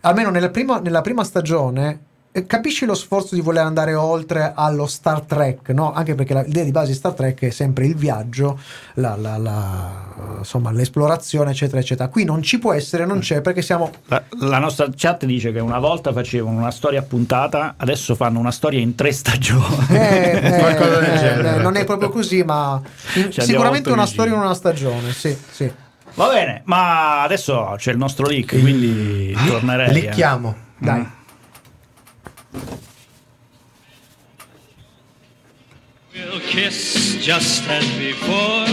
almeno nella prima, nella prima stagione, capisci lo sforzo di voler andare oltre allo Star Trek, no? Anche perché l'idea di base di Star Trek è sempre il viaggio, la- la- la- insomma, l'esplorazione, eccetera, eccetera. Qui non ci può essere, non c'è perché siamo La, la nostra chat dice che una volta facevano una storia a puntata, adesso fanno una storia in tre stagioni. Eh, eh, Qualcosa del eh, genere. eh, non è proprio così, ma in- sicuramente una storia in una stagione. Sì, sì. Va bene, ma adesso c'è il nostro leak, quindi tornerei. eh. Licchiamo. Dai. We'll kiss just as before.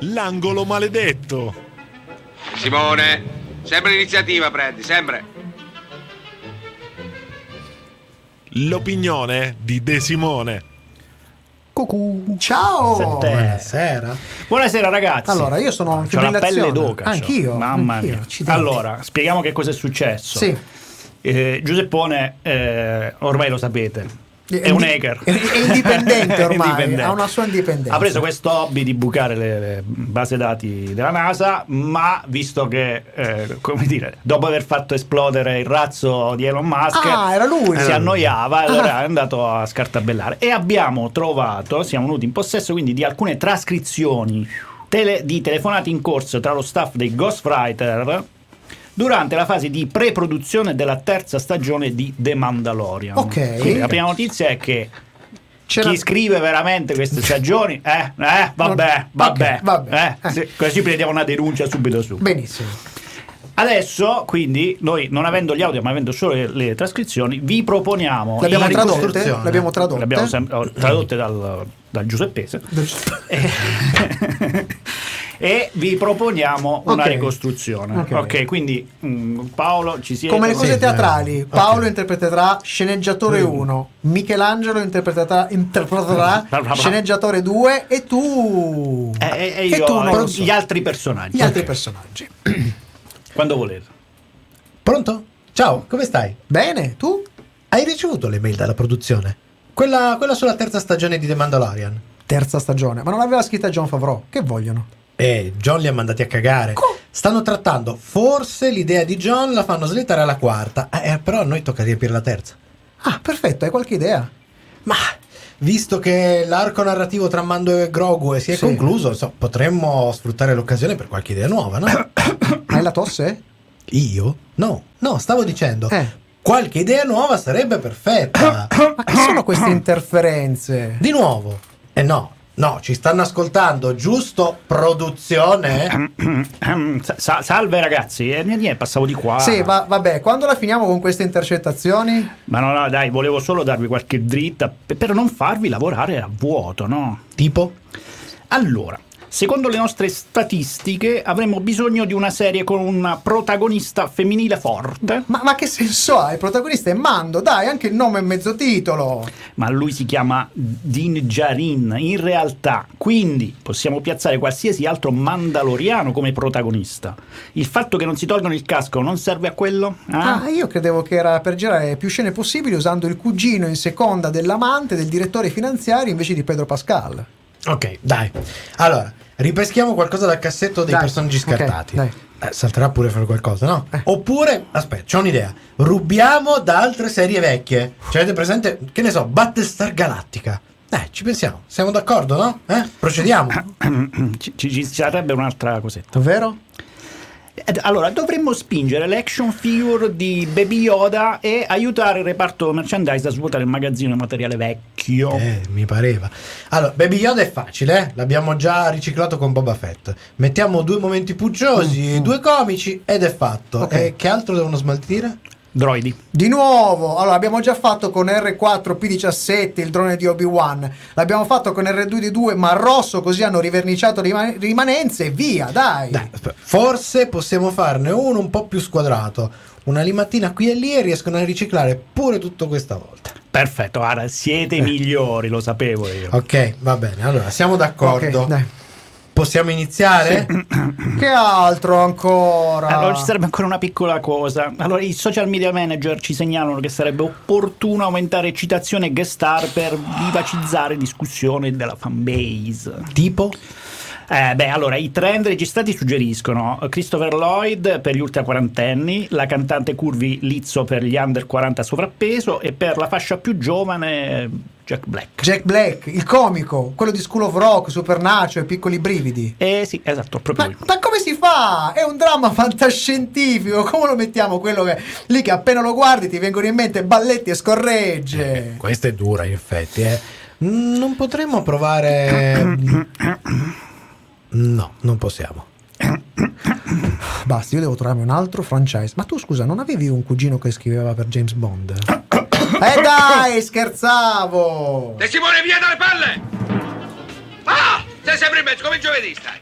L'angolo maledetto. Simone, sempre l'iniziativa prendi, sempre. L'opinione di De Simone. Cucù. Ciao. Sette. Buonasera. Buonasera ragazzi. Allora, io sono in C'ho la pelle fibrillazione. d'oca. c'ho. Anch'io, Mamma anch'io, mia. accidenti. Allora, spieghiamo che cosa è successo. Sì. Eh, Giuseppone, eh, ormai lo sapete, è un hacker. È, indipendente ormai, Indipendente. ha una sua indipendenza. Ha preso questo hobby di bucare le, le base dati della NASA, ma visto che, eh, come dire, dopo aver fatto esplodere il razzo di Elon Musk, Ah, era lui. si annoiava e Ah. allora è andato a scartabellare. E abbiamo trovato, siamo venuti in possesso quindi di alcune trascrizioni tele- di telefonate in corso tra lo staff dei Ghostwriter durante la fase di pre-produzione della terza stagione di The Mandalorian. Ok. Quindi la prima notizia è che C'era- chi scrive veramente queste stagioni, eh, eh, vabbè, vabbè, Ok, vabbè. eh, sì, così prendiamo una denuncia subito su. Benissimo. Adesso, quindi, noi non avendo gli audio, ma avendo solo le, le trascrizioni, vi proponiamo Le abbiamo in tradotte? ricostruzione. Le abbiamo tradotte? le abbiamo sem- oh, tradotte dal, dal Giuseppese. E, e vi proponiamo una Ok. ricostruzione. Ok. Ok, quindi mm, Paolo ci siete. Come le cose Sì, teatrali, eh, Paolo interpreterà sceneggiatore 1, Michelangelo interpreterà, interpreterà sceneggiatore 2 e tu E, e- e io tu non eh, lo so. gli altri personaggi. gli altri personaggi. Quando volete. Pronto? Ciao, come stai? Bene, tu? Hai ricevuto le mail dalla produzione? Quella, quella sulla terza stagione di The Mandalorian. Terza stagione, ma non aveva scritta John Favreau. Che vogliono? Eh, John li ha mandati a cagare. Stanno trattando, forse l'idea di John la fanno slittare alla quarta. Eh, però a noi tocca riempire la terza. Ah, perfetto, hai qualche idea? Ma visto che l'arco narrativo tra Mando e Grogu si è Sì. concluso, so, potremmo sfruttare l'occasione per qualche idea nuova, no? Hai la tosse? Io? No, no, stavo dicendo. Eh. Qualche idea nuova sarebbe perfetta. Ma che sono queste interferenze? Di nuovo. Eh no, no, ci stanno ascoltando, giusto? Produzione? Sa- sa- salve ragazzi, eh, niente, passavo di qua. Sì, va- vabbè, quando la finiamo con queste intercettazioni? Ma no, no, dai, volevo solo darvi qualche dritta pe- per non farvi lavorare a vuoto, no? Tipo? Allora, secondo le nostre statistiche avremmo bisogno di una serie con una protagonista femminile forte, Ma, ma che senso ha? Il protagonista è Mando, dai, anche il nome è mezzo titolo. ma lui si chiama Din Djarin in realtà, quindi possiamo piazzare qualsiasi altro mandaloriano come protagonista. Il fatto che non si tolgano il casco non serve a quello? Ah? Ah, io credevo che era per girare più scene possibili usando il cugino in seconda dell'amante del direttore finanziario invece di Pedro Pascal. Ok, dai. Allora, ripeschiamo qualcosa dal cassetto dei Dai, personaggi scartati. dai. Eh, salterà pure fuori qualcosa, no? Eh. Oppure, aspetta, c'ho un'idea. Rubiamo da altre serie vecchie. Cioè, avete presente, che ne so, Battlestar Galactica. Eh, ci pensiamo. Siamo d'accordo, no? Eh? Procediamo. ci, ci, ci sarebbe un'altra cosetta. Davvero? Allora, dovremmo spingere l'action figure di Baby Yoda e aiutare il reparto merchandise a svuotare il magazzino di materiale vecchio. Eh, mi pareva. Allora, Baby Yoda è facile, eh? L'abbiamo già riciclato con Boba Fett. Mettiamo due momenti pucciosi, due comici ed è fatto. Ok. E che altro devono smaltire? Droidi. Di nuovo, allora abbiamo già fatto con R4P17 il drone di Obi-Wan, l'abbiamo fatto con R2D2 ma rosso così hanno riverniciato rima- rimanenze e via, dai. Dai, forse possiamo farne uno un po' più squadrato. Una limatina qui e lì e riescono a riciclare pure tutto questa volta. Perfetto, guarda, siete i migliori, lo sapevo io. Ok, va bene. Allora, siamo d'accordo. Ok, dai. Possiamo iniziare? Che altro ancora? Allora ci sarebbe ancora una piccola cosa. Allora i social media manager ci segnalano che sarebbe opportuno aumentare citazione e guest star per vivacizzare discussione della fanbase. tipo? Eh, beh, allora i trend registrati suggeriscono Christopher Lloyd per gli ultra quarantenni, la cantante Curvy Lizzo per gli under 40 sovrappeso e per la fascia più giovane Jack Black. Jack Black, il comico, quello di School of Rock, Supernacio e Piccoli Brividi. Eh sì, esatto, proprio Ma, lui. ma come si fa? È un dramma fantascientifico. Come lo mettiamo? Quello che lì che appena lo guardi ti vengono in mente balletti e scorregge. Questa è dura, in effetti. Eh. Non potremmo provare. No, non possiamo. Basta, io devo trovarmi un altro franchise. Ma tu scusa, non avevi un cugino che scriveva per James Bond? Eh dai, scherzavo! De Simone, via dalle palle! Ah! Sei sempre in mezzo, come il giovedì stai.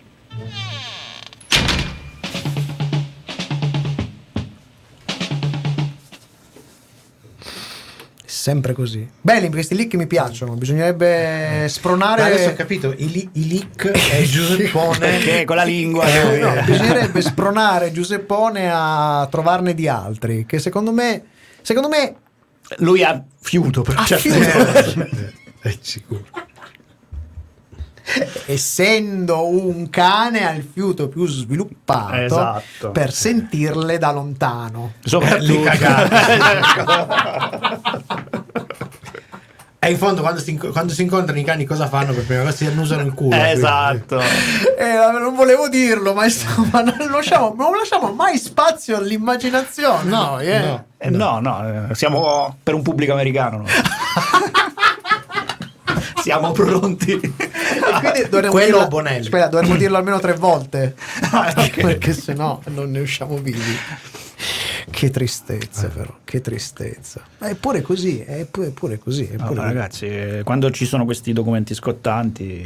Sempre così. Belli questi leak mi piacciono. Bisognerebbe spronare. Ma adesso ho capito, i, li- i leak è Giuseppone. Perché con la lingua. Eh, No, bisognerebbe spronare Giuseppone a trovarne di altri. Che secondo me. Secondo me. Lui ha fiuto per Ha certe fiuto. È sicuro. essendo un cane ha il fiuto più sviluppato Esatto. per sentirle da lontano. Soprattutto. E in fondo quando si, quando si incontrano i cani cosa fanno? Per prima cosa si annusano il culo. quindi- esatto. Eh, non volevo dirlo, ma insomma, non lasciamo, non lasciamo mai spazio all'immaginazione. No, eh. no. Eh, no, no, eh, siamo per un pubblico americano. noi. siamo pronti. E quindi dovremmo Quello dirlo- o Bonelli? Aspetta, dovremmo dirlo almeno tre volte. ok. Perché sennò non ne usciamo vivi. Che tristezza, però, che tristezza. Ma è pure così, è pure, pure così. È No, pure ma ragazzi, eh, quando ci sono questi documenti scottanti.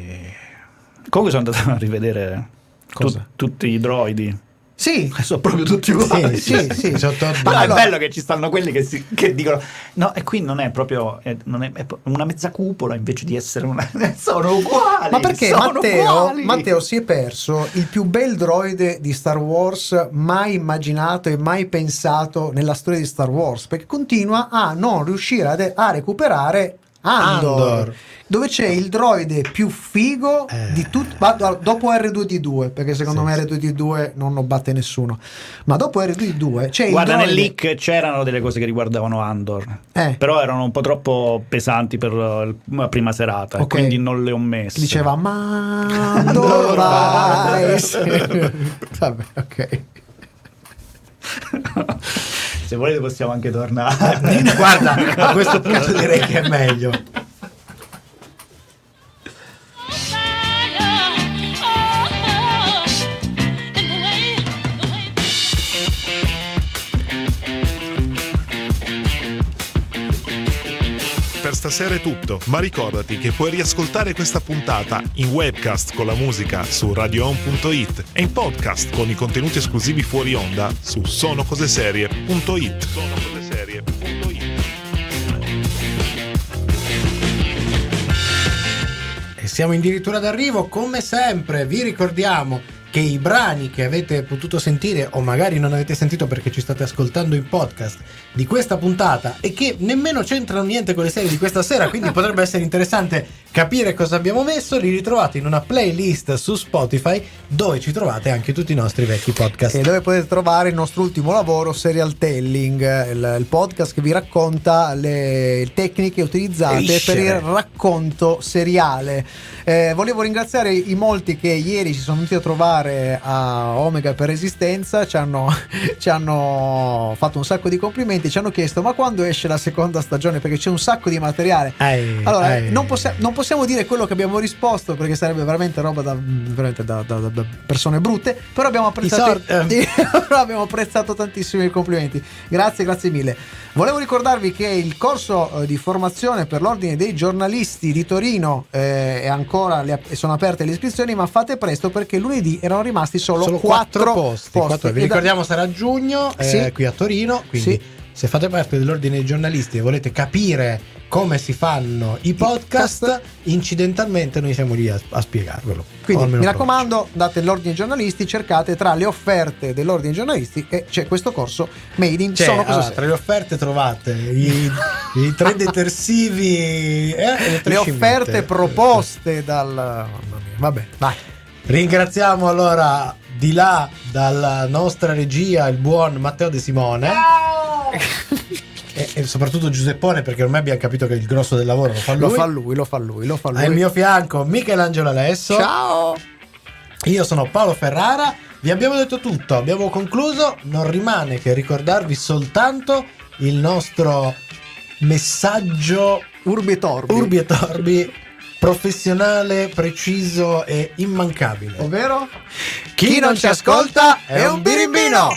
Comunque sono andato a rivedere tu- tutti i droidi. Sì, Sono proprio tutti uguali. sì, sì, sì. Sotto- Ma Ma è allora- bello che ci stanno quelli che, si- che dicono: No, e qui non è proprio è, non è, è una mezza cupola invece di essere una. Sono uguali. Ma perché Matteo, uguali. Matteo si è perso il più bel droide di Star Wars mai immaginato e mai pensato nella storia di Star Wars? Perché continua a non riuscire a, a recuperare Andor, Andor. dove c'è il droide più figo Eh. di tutti, dopo R2D2, perché secondo Sì, me sì. R2D2 non lo batte nessuno, ma dopo R2D2 c'è Guarda, il nel droide... leak c'erano delle cose che riguardavano Andor, Eh. però erano un po' troppo pesanti per uh, la prima serata, e Ok. quindi non le ho messe. Diceva ma dove vai? Vabbè, ok. Se volete possiamo anche tornare. Guarda, a questo punto direi che è meglio. Stasera è tutto, ma ricordati che puoi riascoltare questa puntata in webcast con la musica su radioon.it e in podcast con i contenuti esclusivi fuori onda su sonocoseserie.it. E siamo addirittura d'arrivo, come sempre. Vi ricordiamo che i brani che avete potuto sentire, o magari non avete sentito perché ci state ascoltando in podcast di questa puntata e che nemmeno c'entrano niente con le serie di questa sera, quindi potrebbe essere interessante capire cosa abbiamo messo, li ritrovate in una playlist su Spotify dove ci trovate anche tutti i nostri vecchi podcast. E dove potete trovare il nostro ultimo lavoro, Serial Telling, il, il podcast che vi racconta le tecniche utilizzate Viscere. per il racconto seriale. Eh, volevo ringraziare i molti che ieri si sono venuti a trovare a Omega per Resistenza, ci hanno, ci hanno fatto un sacco di complimenti, ci hanno chiesto ma quando esce la seconda stagione perché c'è un sacco di materiale. Ehi, Allora, ehi. non, possi- non possiamo dire quello che abbiamo risposto perché sarebbe veramente roba da, veramente da, da- da- persone brutte. Però abbiamo apprezzato, però abbiamo apprezzato tantissimo i complimenti. Grazie, grazie mille. Volevo ricordarvi che il corso eh, di formazione per l'ordine dei giornalisti di Torino eh, è ancora le- sono aperte le iscrizioni, ma fate presto perché lunedì erano rimasti solo, Solo quattro quattro posti. quattro. Vi E da- ricordiamo sarà a giugno eh, Sì. qui a Torino. Quindi Sì. se fate parte dell'ordine dei giornalisti e volete capire come si fanno i podcast, incidentalmente noi siamo lì a, a spiegarvelo. Quindi mi raccomando, date l'ordine dei giornalisti, cercate tra le offerte dell'ordine dei giornalisti e c'è questo corso Made in Cioè, Sono allora, tra le offerte trovate i, i tre detersivi eh, le, offerte proposte dal mamma mia, vabbè, vai. Ringraziamo allora di là dalla nostra regia il buon Matteo De Simone. E, e soprattutto Giuseppone perché ormai abbiamo capito che il grosso del lavoro lo fa lui. Lo fa lui, lo fa lui, lo fa lui. Al mio fianco Michelangelo Alesso. Ciao. Io sono Paolo Ferrara. Vi abbiamo detto tutto, abbiamo concluso. Non rimane che ricordarvi soltanto il nostro messaggio Urbi e Torbi. Urbi e Torbi professionale, preciso e immancabile. Ovvero? Chi non ci ascolta è un birimbino.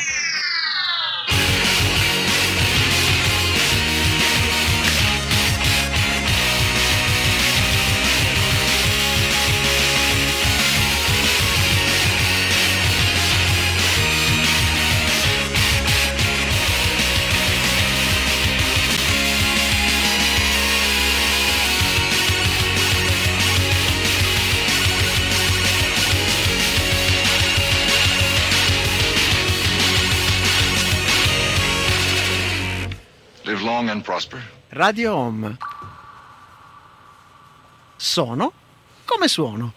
Radio Home. Sono come suono.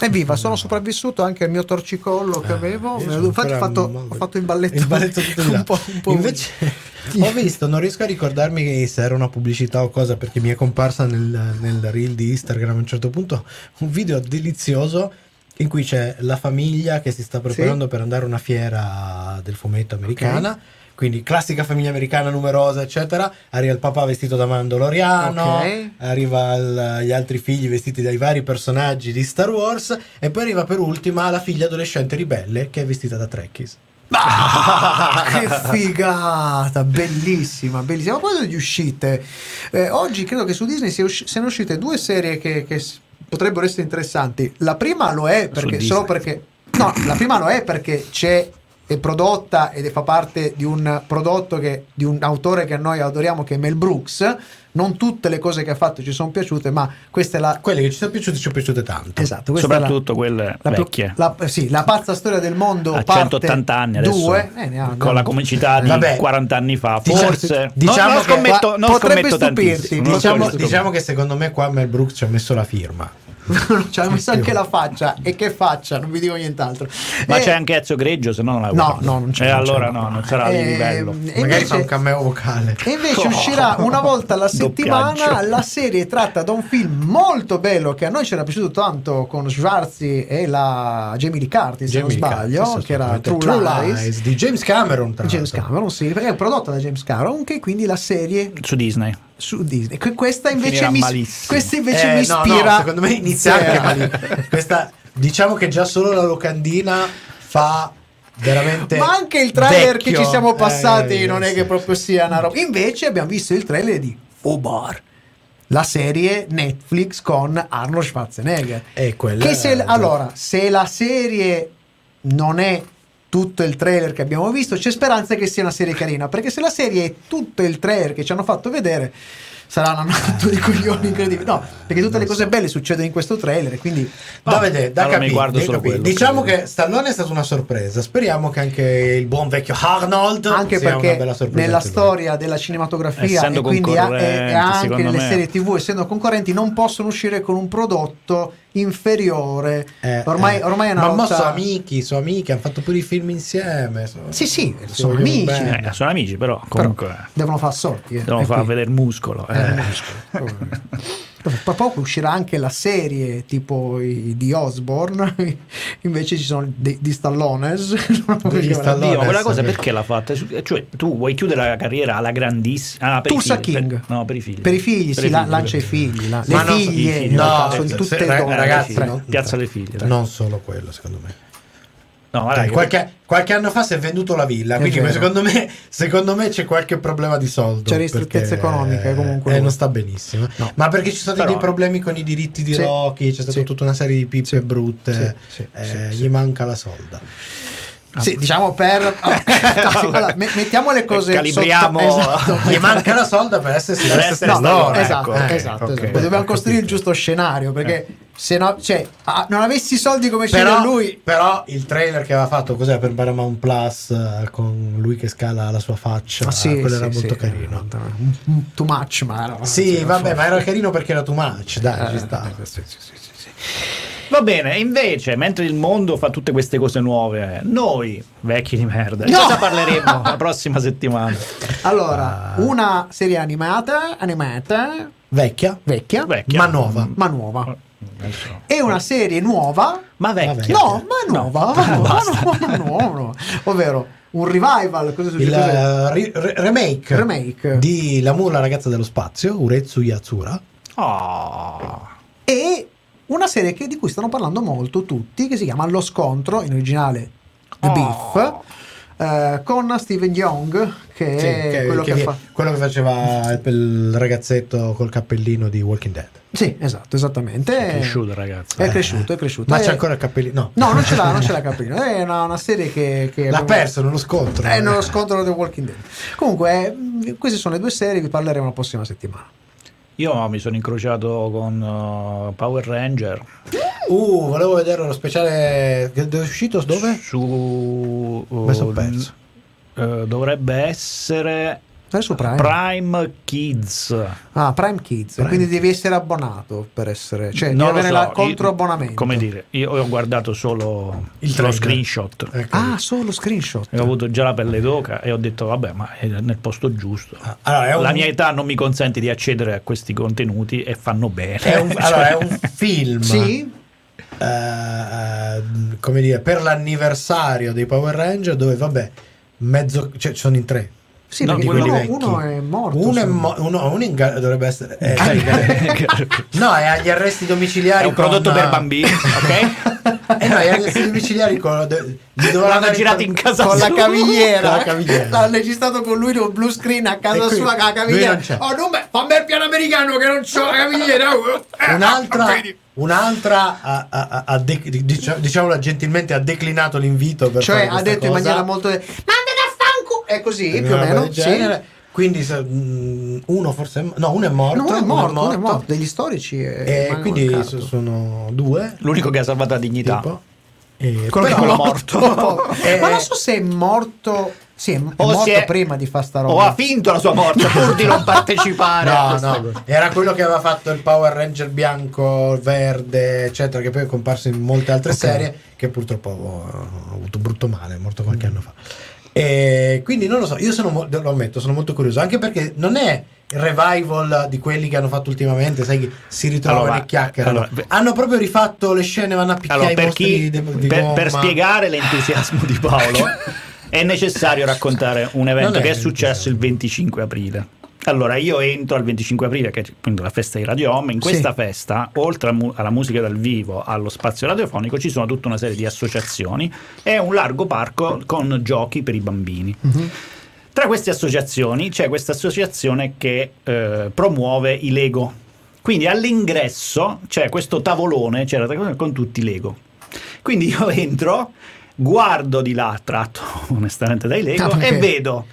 Evviva, sono sopravvissuto anche al mio torcicollo che avevo. io Me- sono Infatti, ho fatto, ho fatto il balletto, Il balletto un po', un po' Invece ho visto, non riesco a ricordarmi che se era una pubblicità o cosa perché mi è comparsa nel, nel reel di Instagram a un certo punto un video delizioso in cui c'è la famiglia che si sta preparando per andare a una fiera del fumetto americana. Quindi classica famiglia americana numerosa, eccetera. Arriva il papà vestito da Mandaloriano, Ok. arriva gli altri figli vestiti dai vari personaggi di Star Wars e poi arriva per ultima la figlia adolescente ribelle che è vestita da Trekkies. Ah, che figata, bellissima, bellissima. Ma quando gli uscite? Eh, oggi credo che su Disney siano uscite due serie che, che potrebbero essere interessanti. La prima lo è perché solo perché no, la prima lo è perché c'è è prodotta ed è fa parte di un prodotto che, di un autore che noi adoriamo che è Mel Brooks. Non tutte le cose che ha fatto ci sono piaciute, ma questa è la Quelle che ci sono piaciute ci sono piaciute tanto. Esatto, è la- Soprattutto quelle la, vecchie. la- sì, la pazza storia del mondo a parte 180 anni adesso due, eh, ne ha- con la comicità di Vabbè. 40 anni fa Diciamo- forse diciamo no, non che- scommetto, non potrebbe scommetto stupirsi, tantissimo, non Diciamo, diciamo che secondo me qua Mel Brooks ci ha messo la firma. Ci ha messo anche la faccia e che faccia, non vi dico nient'altro. ma Eh, c'è anche Ezio Greggio se no non la No, guardo. no, non c'è, e non allora c'è. no non sarà di Eh, livello e Magari invece- fa un cameo vocale. E invece uscirà una volta alla settimana Doppiaggio. la serie tratta da un film molto bello che a noi ci era piaciuto tanto con Schwarzi e la Jamie Lee Curtis, se non Jamie sbaglio, Curtis, che era assolutamente. True, Lies. di James Cameron. Tra James. Cameron, sì, perché è prodotta da James Cameron, che quindi la serie su Disney su Disney. Que- Questa invece mi, questa invece Eh, mi ispira. no, secondo me inizia anche malissimo. Questa, diciamo che già solo la locandina fa veramente. Ma anche il trailer vecchio. che ci siamo passati Eh, non è che proprio sia una roba. Invece abbiamo visto il trailer di Obar, la serie Netflix con Arnold Schwarzenegger. E quella Che se, allora, se la serie non è tutto il trailer che abbiamo visto, c'è speranza che sia una serie carina. Perché se la serie è tutto il trailer che ci hanno fatto vedere, sarà una nato di coglioni incredibile. No, perché tutte le cose belle succedono in questo trailer. e Quindi Da vedere, da Allora capire, guardo solo capire. quello, Diciamo credo. che Stallone è stata una sorpresa. Speriamo che anche il buon vecchio Arnold anche sia una perché bella sorpresa. nella storia della cinematografia Essendo e quindi a- e- e anche nelle me. serie tv essendo concorrenti non possono uscire con un prodotto inferiore Eh, ormai, eh. ormai è una Ma volta sono amici, sono amiche, hanno fatto pure i film insieme. sono- sì sì sono vogliono amici. Eh, sono amici però comunque devono far sorti eh. devono far qui- vedere il muscolo eh. eh, muscolo. Poi poco uscirà anche la serie tipo i- di Osborne, invece ci sono di, di Stallones. Degli Stallone. Dio, ma quella cosa sì. perché l'ha fatta? Cioè, tu vuoi chiudere la carriera alla grandissima. Ah, per i Tulsa figli, King. per- no, per i figli. Per i figli, Per si i la- lancia i figli, la- le no, figlie, no, sono tutte donne. ragazzi, no. Piazza dei figli. dai. Non solo quello, secondo me. No, guarda Dai, che- qualche, qualche anno fa si è venduto la villa, È quindi secondo me, secondo me c'è qualche problema di soldo. C'è ristrettezze perché, economiche, comunque eh, non sta benissimo. No. Ma perché ci sono stati Però- dei problemi con i diritti di Sì. Rocky, c'è stata Sì. tutta una serie di pippe Sì. brutte, Sì, sì, eh, sì, gli manca la solda. Sì, diciamo per allora, me- mettiamo le cose Calibriamo- sotto- esatto. Gli manca la solda per essere Per essere Stallone, Stallone, esatto, ecco. Eh, esatto, ok. esatto. dobbiamo costruire il giusto scenario perché se no cioè ah, non avessi i soldi come ce Però, l'ha lui però il trailer che aveva fatto cos'è per Paramount Plus eh, con lui che scala la sua faccia, Ah, sì, quello sì, era sì, molto carino. too much ma era- Sì, vabbè, forte. ma era carino perché era too much, dai, Eh, ci sta. eh, sì, sì, sì, sì, sì. Va bene, invece, mentre il mondo fa tutte queste cose nuove, noi, vecchi di merda, di No! cosa parleremo la prossima settimana? allora una serie animata animata Vecchia, vecchia, Vecchia. ma nuova. ma nuova e una serie nuova Ma vecchia. No ma nuova ma nuova, ma nuova, ma nuova. ovvero un revival cosa Il succede? eh, ri- re- remake, Remake. di L'amour, la ragazza dello spazio, Uretsu Yatsura. Oh. e una serie che- di cui stanno parlando molto tutti che si chiama Lo scontro in originale The Oh. Beef eh, con Steven Young che Sì, è che- quello che, che- fa quello che faceva il, ragazzetto col cappellino di Walking Dead. sì esatto esattamente È cresciuto, ragazzo. è cresciuto è cresciuto Ma È- c'è ancora il cappellino? No, no non ce l'ha non ce l'ha capito è una, una serie che, che L'ha abbiamo- perso nello scontro. è nello scontro The Walking Dead comunque eh, queste sono le due serie vi parleremo la prossima settimana Io mi sono incrociato con uh, Power Ranger Uh, volevo vedere lo speciale. che- Dove è uscito? Dove? su... uh, Me son perso. eh, dovrebbe essere su Prime Prime Kids. ah Prime Kids Prime quindi devi essere abbonato per essere cioè Non avere so, la io- controabbonamento Come dire, io ho guardato solo Il lo screenshot. Ecco. Ah, solo screenshot. E ho avuto già la pelle d'oca e ho detto vabbè ma è nel posto giusto Allora, è un, la mia età non mi consente di accedere a questi contenuti e fanno bene è un- allora, è un film. Sì? eh, come dire, per l'anniversario dei Power Ranger, dove vabbè, mezzo, cioè sono in tre. Sì, No, perché quelli uno, è morto. Uno, è mo- uno, uno in ga- dovrebbe essere. eh, sai, no, è agli arresti domiciliari. è un prodotto con, per eh, bambini ok? Eh no, è agli arresti domiciliari con. de- gli L'hanno girato in casa con la sua. cavigliera. Con la cavigliera. L'hanno registrato con lui un blue screen a casa qui- sua con la cavigliera. non. Oh, non me, fammi il piano americano che non c'ho la cavigliera. Eh, Un'altra, vedi? un'altra ha, ha- ha- ha de- dicia- diciamolo gentilmente, ha declinato l'invito. Per Cioè, fare ha detto in cosa. maniera molto. Mandate fanculo! È così, più o meno. Sì. genere. Quindi se- mm, uno forse è, no, uno è morto, No, uno è uno morto, uno è morto. Degli storici. eh, E rimangono quindi accanto. so- sono due. l'unico che ha salvato la dignità tipo. E Quello che però- è morto. Eh, Ma non so se è morto. Sì, è è O morto si è- prima di fare sta roba. o ha finto la sua morte pur di non partecipare No, no, era quello che aveva fatto il Power Ranger bianco, verde, eccetera, che poi è comparso in molte altre Ok. serie, che purtroppo ha avuto brutto male, è morto qualche anno fa. E quindi non lo so, io sono, lo ammetto, sono molto curioso, anche perché non è il revival di quelli che hanno fatto ultimamente, sai che si ritrovano Allora, e chiacchierano. allora, hanno proprio rifatto le scene, vanno a picchiare Allora, per, chi, di, di per, per spiegare l'entusiasmo di Paolo è necessario raccontare un evento che è successo il l'entusiasmo. 25 aprile. Allora, io entro al 25 aprile, che è quindi la festa di Radio Home. In questa Sì. festa, oltre mu- alla musica dal vivo, allo spazio radiofonico, ci sono tutta una serie di associazioni e un largo parco con giochi per i bambini. Tra queste associazioni c'è questa associazione che eh, promuove i Lego. Quindi all'ingresso c'è questo tavolone c'era con tutti i Lego. Quindi io entro, guardo di là, tratto onestamente dai Lego, Ah, e vedo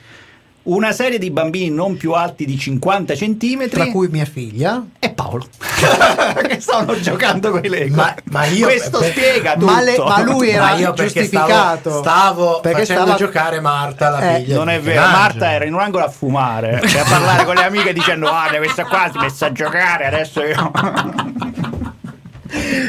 una serie di bambini non più alti di 50 centimetri Tra cui mia figlia. e Paolo che stavano giocando con i Lego. Ma- ma io- Questo per- spiega tutto. Ma, le- ma lui era Ma io perché giustificato. stavo, stavo Perché facendo stava- giocare Marta, la Eh, figlia. Non è vero. Marta era in un angolo a fumare e a parlare con le amiche dicendo guarda questa qua si è messa a giocare adesso io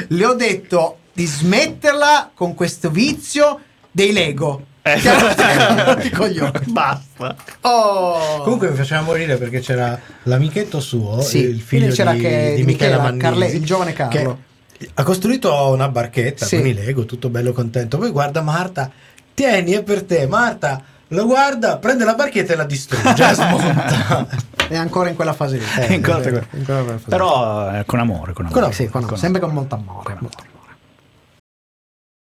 Le ho detto di smetterla con questo vizio dei Lego. Eh, Ti coglioni. Basta. Oh. Comunque mi faceva morire perché c'era l'amichetto suo, Sì, il figlio c'era di, che- di Michela Michela, Carle- il giovane Carlo. che ha costruito una barchetta Sì. con i Lego, tutto bello contento. Poi guarda Marta, tieni è per te. Marta lo guarda, prende la barchetta e la distrugge, la smonta. È ancora in quella fase lì. Eh, ancora- fase lì. Però eh, con amore, con amore. Con- sì, con- sempre con molto amore. molto amore.